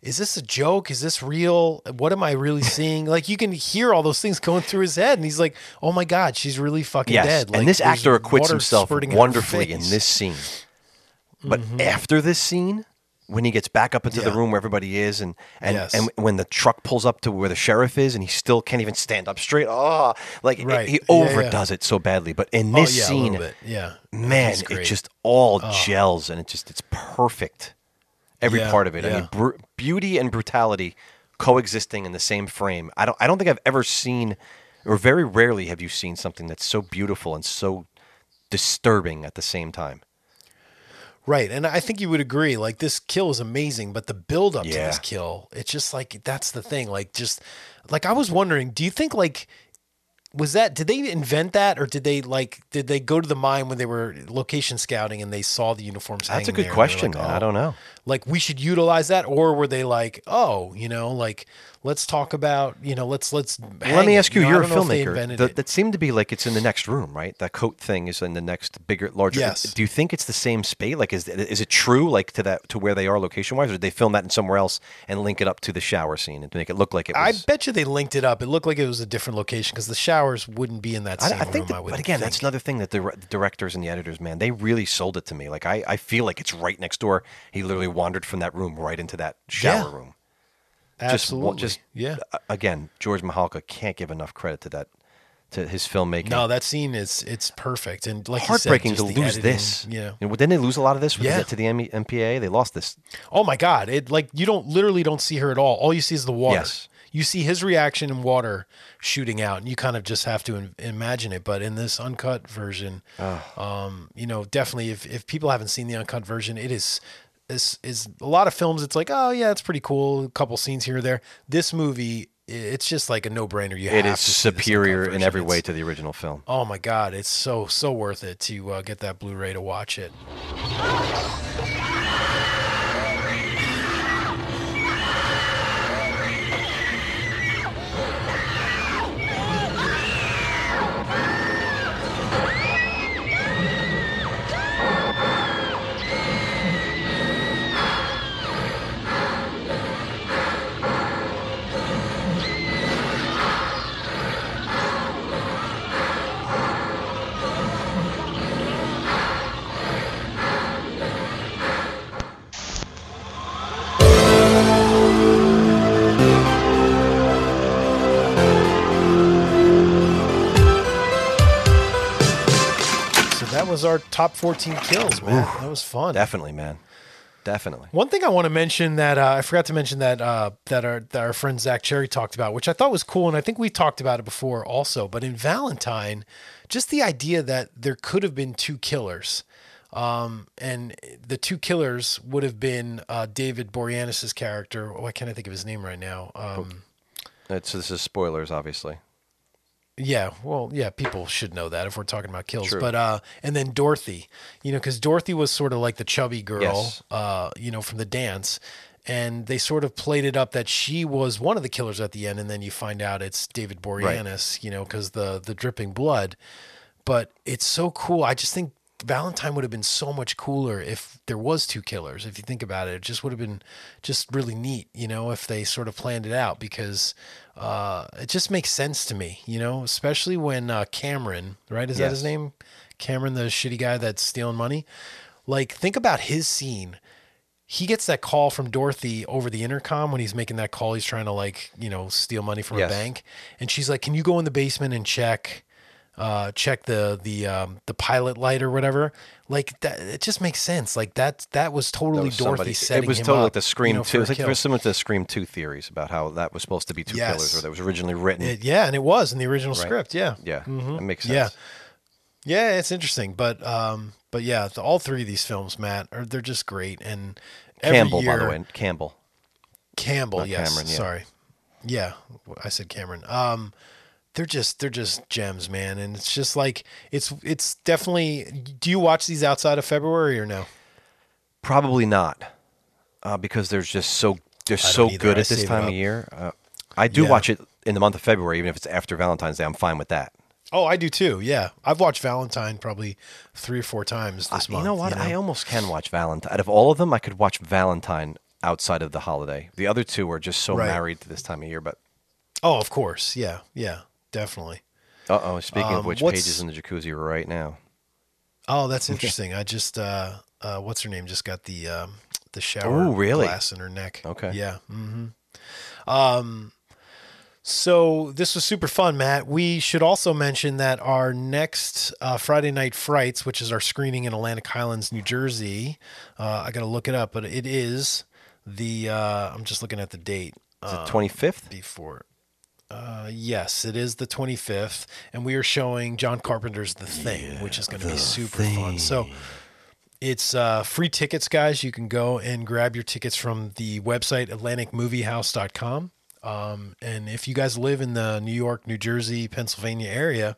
is this a joke? Is this real? What am I really seeing? like you can hear all those things going through his head, and he's like, "Oh my god, she's really fucking yes, dead." Like, and this actor acquits himself spurting out of her wonderfully in this scene. But Mhm. after this scene, when he gets back up into the room where everybody is, and and, Yes. and when the truck pulls up to where the sheriff is, and he still can't even stand up straight. Oh, like it- Right. he Yeah, yeah. overdoes it so badly. But in Oh, this yeah, scene. Yeah. man, it just all Oh. gels, and it just it's perfect. Every Yeah, part of it. I mean, bru- beauty and brutality coexisting in the same frame. I don't. I don't think I've ever seen, or very rarely have you seen something that's so beautiful and so disturbing at the same time. Right. And I think you would agree. Like this kill is amazing, but the build up to this kill, it's just like that's the thing. Like just like I was wondering, do you think like was that did they invent that or did they like did they go to the mine when they were location scouting and they saw the uniforms That's a good question, like, man. I "Oh, don't know. Like we should utilize that or were they like, "Oh, you know, like let's talk about, you know, let's let's Let me ask you, know, you're a don't know if they filmmaker. invented That, seemed to be like it's in the next room, right? That coat thing is in the next bigger, larger. Yes. Do you think it's the same space? Like, is is it true, like to that to where they are location wise, or did they film that in somewhere else and link it up to the shower scene and make it look like it I bet you they linked it up. It looked like it was a different location because the showers wouldn't be in that I, same I think, room. that- I but again, that's another thing that the, the directors and the editors, man, they really sold it to me. Like, I, I feel like it's right next door. He literally wandered from that room right into that shower Yeah. room. Absolutely. Just, wa- yeah. again, George Mihalka can't give enough credit to that, to his filmmaking. No, that scene is it's perfect and like said, heartbreaking just to lose editing, this. Yeah. You know, didn't they lose a lot of this when Yeah. they get to the M- MPA? They lost this. Oh my god! It like you don't literally don't see her at all. All you see is the water. Yes. You see his reaction in water shooting out, and you kind of just have to im- imagine it. But in this uncut version, um, you know, definitely if if people haven't seen the uncut version, it is. Is, is a lot of films. It's like, oh yeah, it's pretty cool. A couple scenes here or there. This movie, it's just like a no brainer. You it have is to see this uncut superior in every way to the original film. Oh my god, it's so so worth it to uh, get that Blu-ray to watch it. Was our top 14 kills, man. Oof. That was fun. Definitely, man. Definitely. One thing I want to mention that uh, I forgot to mention that uh, that our that our friend Zach Cherry talked about, which I thought was cool, and I think we talked about it before also. But in Valentine, just the idea that there could have been two killers, um, and the two killers would have been uh, David Boreanaz's character. Why can't I think of his name right now? Um, It's, this is spoilers, obviously. Yeah, well, yeah, people should know that if we're talking about kills. True. But uh and then Dorothy, you know, cuz Dorothy was sort of like the chubby girl Yes. uh, you know, from the dance. And they sort of played it up that she was one of the killers at the end and then you find out it's David Boreanaz, you know, cuz the the dripping blood. But it's so cool. I just think Valentine would have been so much cooler if there was two killers. If you think about it, it just would have been just really neat, you know, if they sort of planned it out because uh, it just makes sense to me, you know, especially when uh, Cameron, right? Is that his name? Cameron, the shitty guy that's stealing money. Like, think about his scene. He gets that call from Dorothy over the intercom when he's making that call. He's trying to like, you know, steal money from Yes. a bank, and she's like, "Can you go in the basement and check?" Uh, check the the um, the pilot light or whatever. Like that, it just makes sense. Like that that was That totally was Dorothy setting It was totally up, like the Scream you know, Two. for It was like kill. similar to the Scream Two theories about how that was supposed to be two killers, Yes. or that was originally written. It- yeah, and it was in the original Right. script. Yeah, Yeah, Mhm. that makes sense. yeah, yeah, it's interesting, but um, but yeah, the, all three of these films, Matt, are they're just great, and every Campbell, by the way. Campbell. Campbell, Not yes. Cameron, yeah. Sorry. Yeah, I said Cameron. Um, they're just they're just gems, man, and it's just like it's it's definitely. Do you watch these outside of February or no? Probably not, uh, because they're just so they're so either. good I at this time of year. Uh, I do Yeah. watch it in the month of February, even if it's after Valentine's Day. I'm fine with that. Oh, I do too. Yeah, I've watched Valentine probably three or four times this Uh, month. you know what? I almost can watch Valentine. Out of all of them, I could watch Valentine outside of the holiday. The other two are just so Right. married to this time of year. But Oh, of course. Yeah, yeah, definitely. uh oh, speaking Um, of which, what's- Paige is in the jacuzzi right now. Oh, that's interesting. I just uh, uh, what's her name? Just got the um, the shower Ooh, really? glass in her neck. Okay. Yeah. Mm-hmm. Um, so this was super fun, Matt. We should also mention that our next uh, Friday Night Frights, which is our screening in Atlantic Highlands, New Jersey, uh, I got to look it up, but it is the. Uh, I'm just looking at the date. Is it uh, 25th? before. Uh, yes, it is the 25th, and we are showing John Carpenter's The Thing, which is going to be super fun. So it's uh, free tickets, guys. You can go and grab your tickets from the website atlanticmoviehouse.com. Um, and if you guys live in the New York, New Jersey, Pennsylvania area,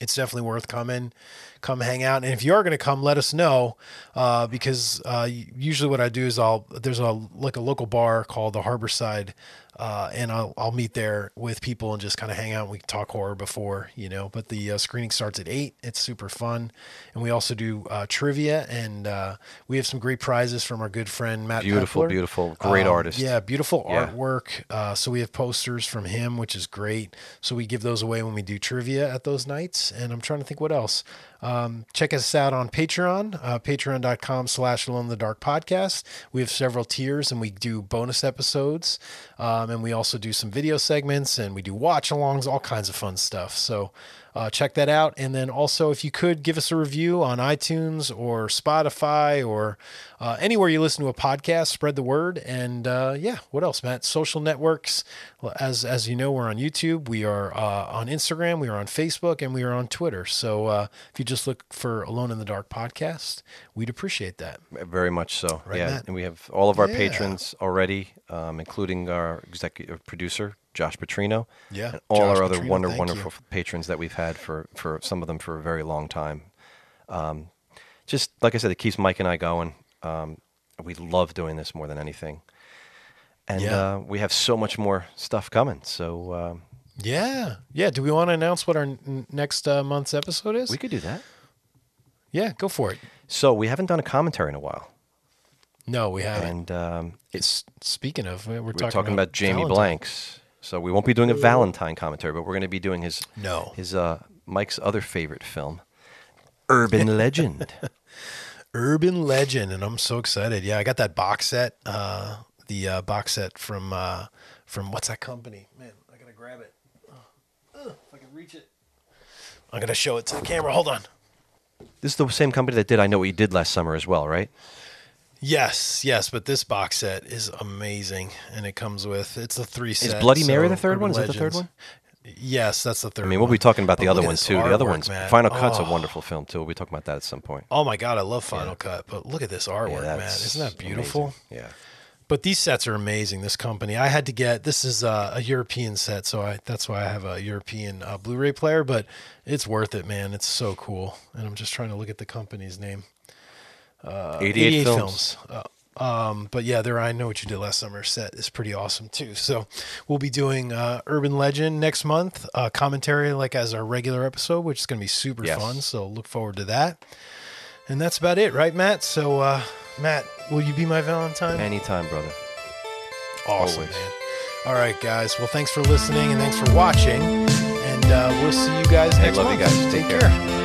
it's definitely worth coming. Come hang out, and if you are going to come, let us know uh, because uh, usually what I do is I'll there's a like a local bar called the Harborside, uh, and I'll I'll meet there with people and just kind of hang out. and We can talk horror before you know, but the uh, screening starts at eight. It's super fun, and we also do uh, trivia, and uh, we have some great prizes from our good friend Matt. Beautiful, Pepler. beautiful, great Um, artist. Yeah, beautiful Yeah. artwork. Uh, so we have posters from him, which is great. So we give those away when we do trivia at those nights. And I'm trying to think what else. Um, check us out on Patreon, uh, patreon.com slash alone the dark podcast. We have several tiers and we do bonus episodes. Um, and we also do some video segments and we do watch alongs, all kinds of fun stuff. So uh, check that out. And then also, if you could give us a review on iTunes or Spotify or uh, anywhere you listen to a podcast, spread the word. And uh, yeah, what else, Matt? Social networks. Well, As as you know, we're on YouTube. We are uh, on Instagram. We are on Facebook, and we are on Twitter. So uh, if you just look for Alone in the Dark podcast, we'd appreciate that. Very much so. Right, yeah, Matt? and we have all of our Yeah. patrons already, um, including our executive producer Josh Petrino. Yeah, and all Josh our other Petrino, wonder, wonderful you. patrons that we've had for for some of them for a very long time. Um, just like I said, it keeps Mike and I going. Um, we love doing this more than anything, and Yeah. uh, we have so much more stuff coming. So um, Yeah, yeah. Do we want to announce what our n- next uh, month's episode is? we could do that. yeah, go for it. So we haven't done a commentary in a while, No, we haven't. and um, It's speaking of, we're, we're talking, talking, about, Jamie Valentine. Blanks. So we won't be doing a Valentine commentary, but we're going to be doing his No. his uh, Mike's other favorite film, Urban Legend. Urban Legend, and I'm so excited. Yeah, I got that box set, uh, the uh, box set from uh, from what's that company? Man, I gotta grab it. Ugh. If I can reach it, I'm gonna show it to the camera. Hold on. this is the same company that did I Know What You Did Last Summer as well, right? Yes, yes, but this box set is amazing, and it comes with it's a three set. Is Bloody Mary the third one? Is that the third one? Yes, that's the third. I mean, we'll one. be talking about the But other ones too. The other ones, man. Final Cut's a Oh. wonderful film too. We'll be talking about that at some point. Oh my god, I love Final Cut, but look at this artwork, man! Isn't that beautiful? amazing. Yeah. But these sets are amazing. This company, I had to get. This is uh, a European set, so I that's why I have a European uh, Blu-ray player. But it's worth it, man. It's so cool. And I'm just trying to look at the company's name. Uh, 88 films. Uh, um, but yeah, there I know what you did last summer. Set is pretty awesome too. So we'll be doing uh, Urban Legend next month. Uh, commentary like as our regular episode, which is going to be super Yes. fun. So look forward to that. And that's about it, right, Matt? So uh, Matt, will you be my Valentine? Anytime, brother. Awesome, Always. man. All right, guys. Well, thanks for listening and thanks for watching. And uh, we'll see you guys next love you month. guys. Take care. care.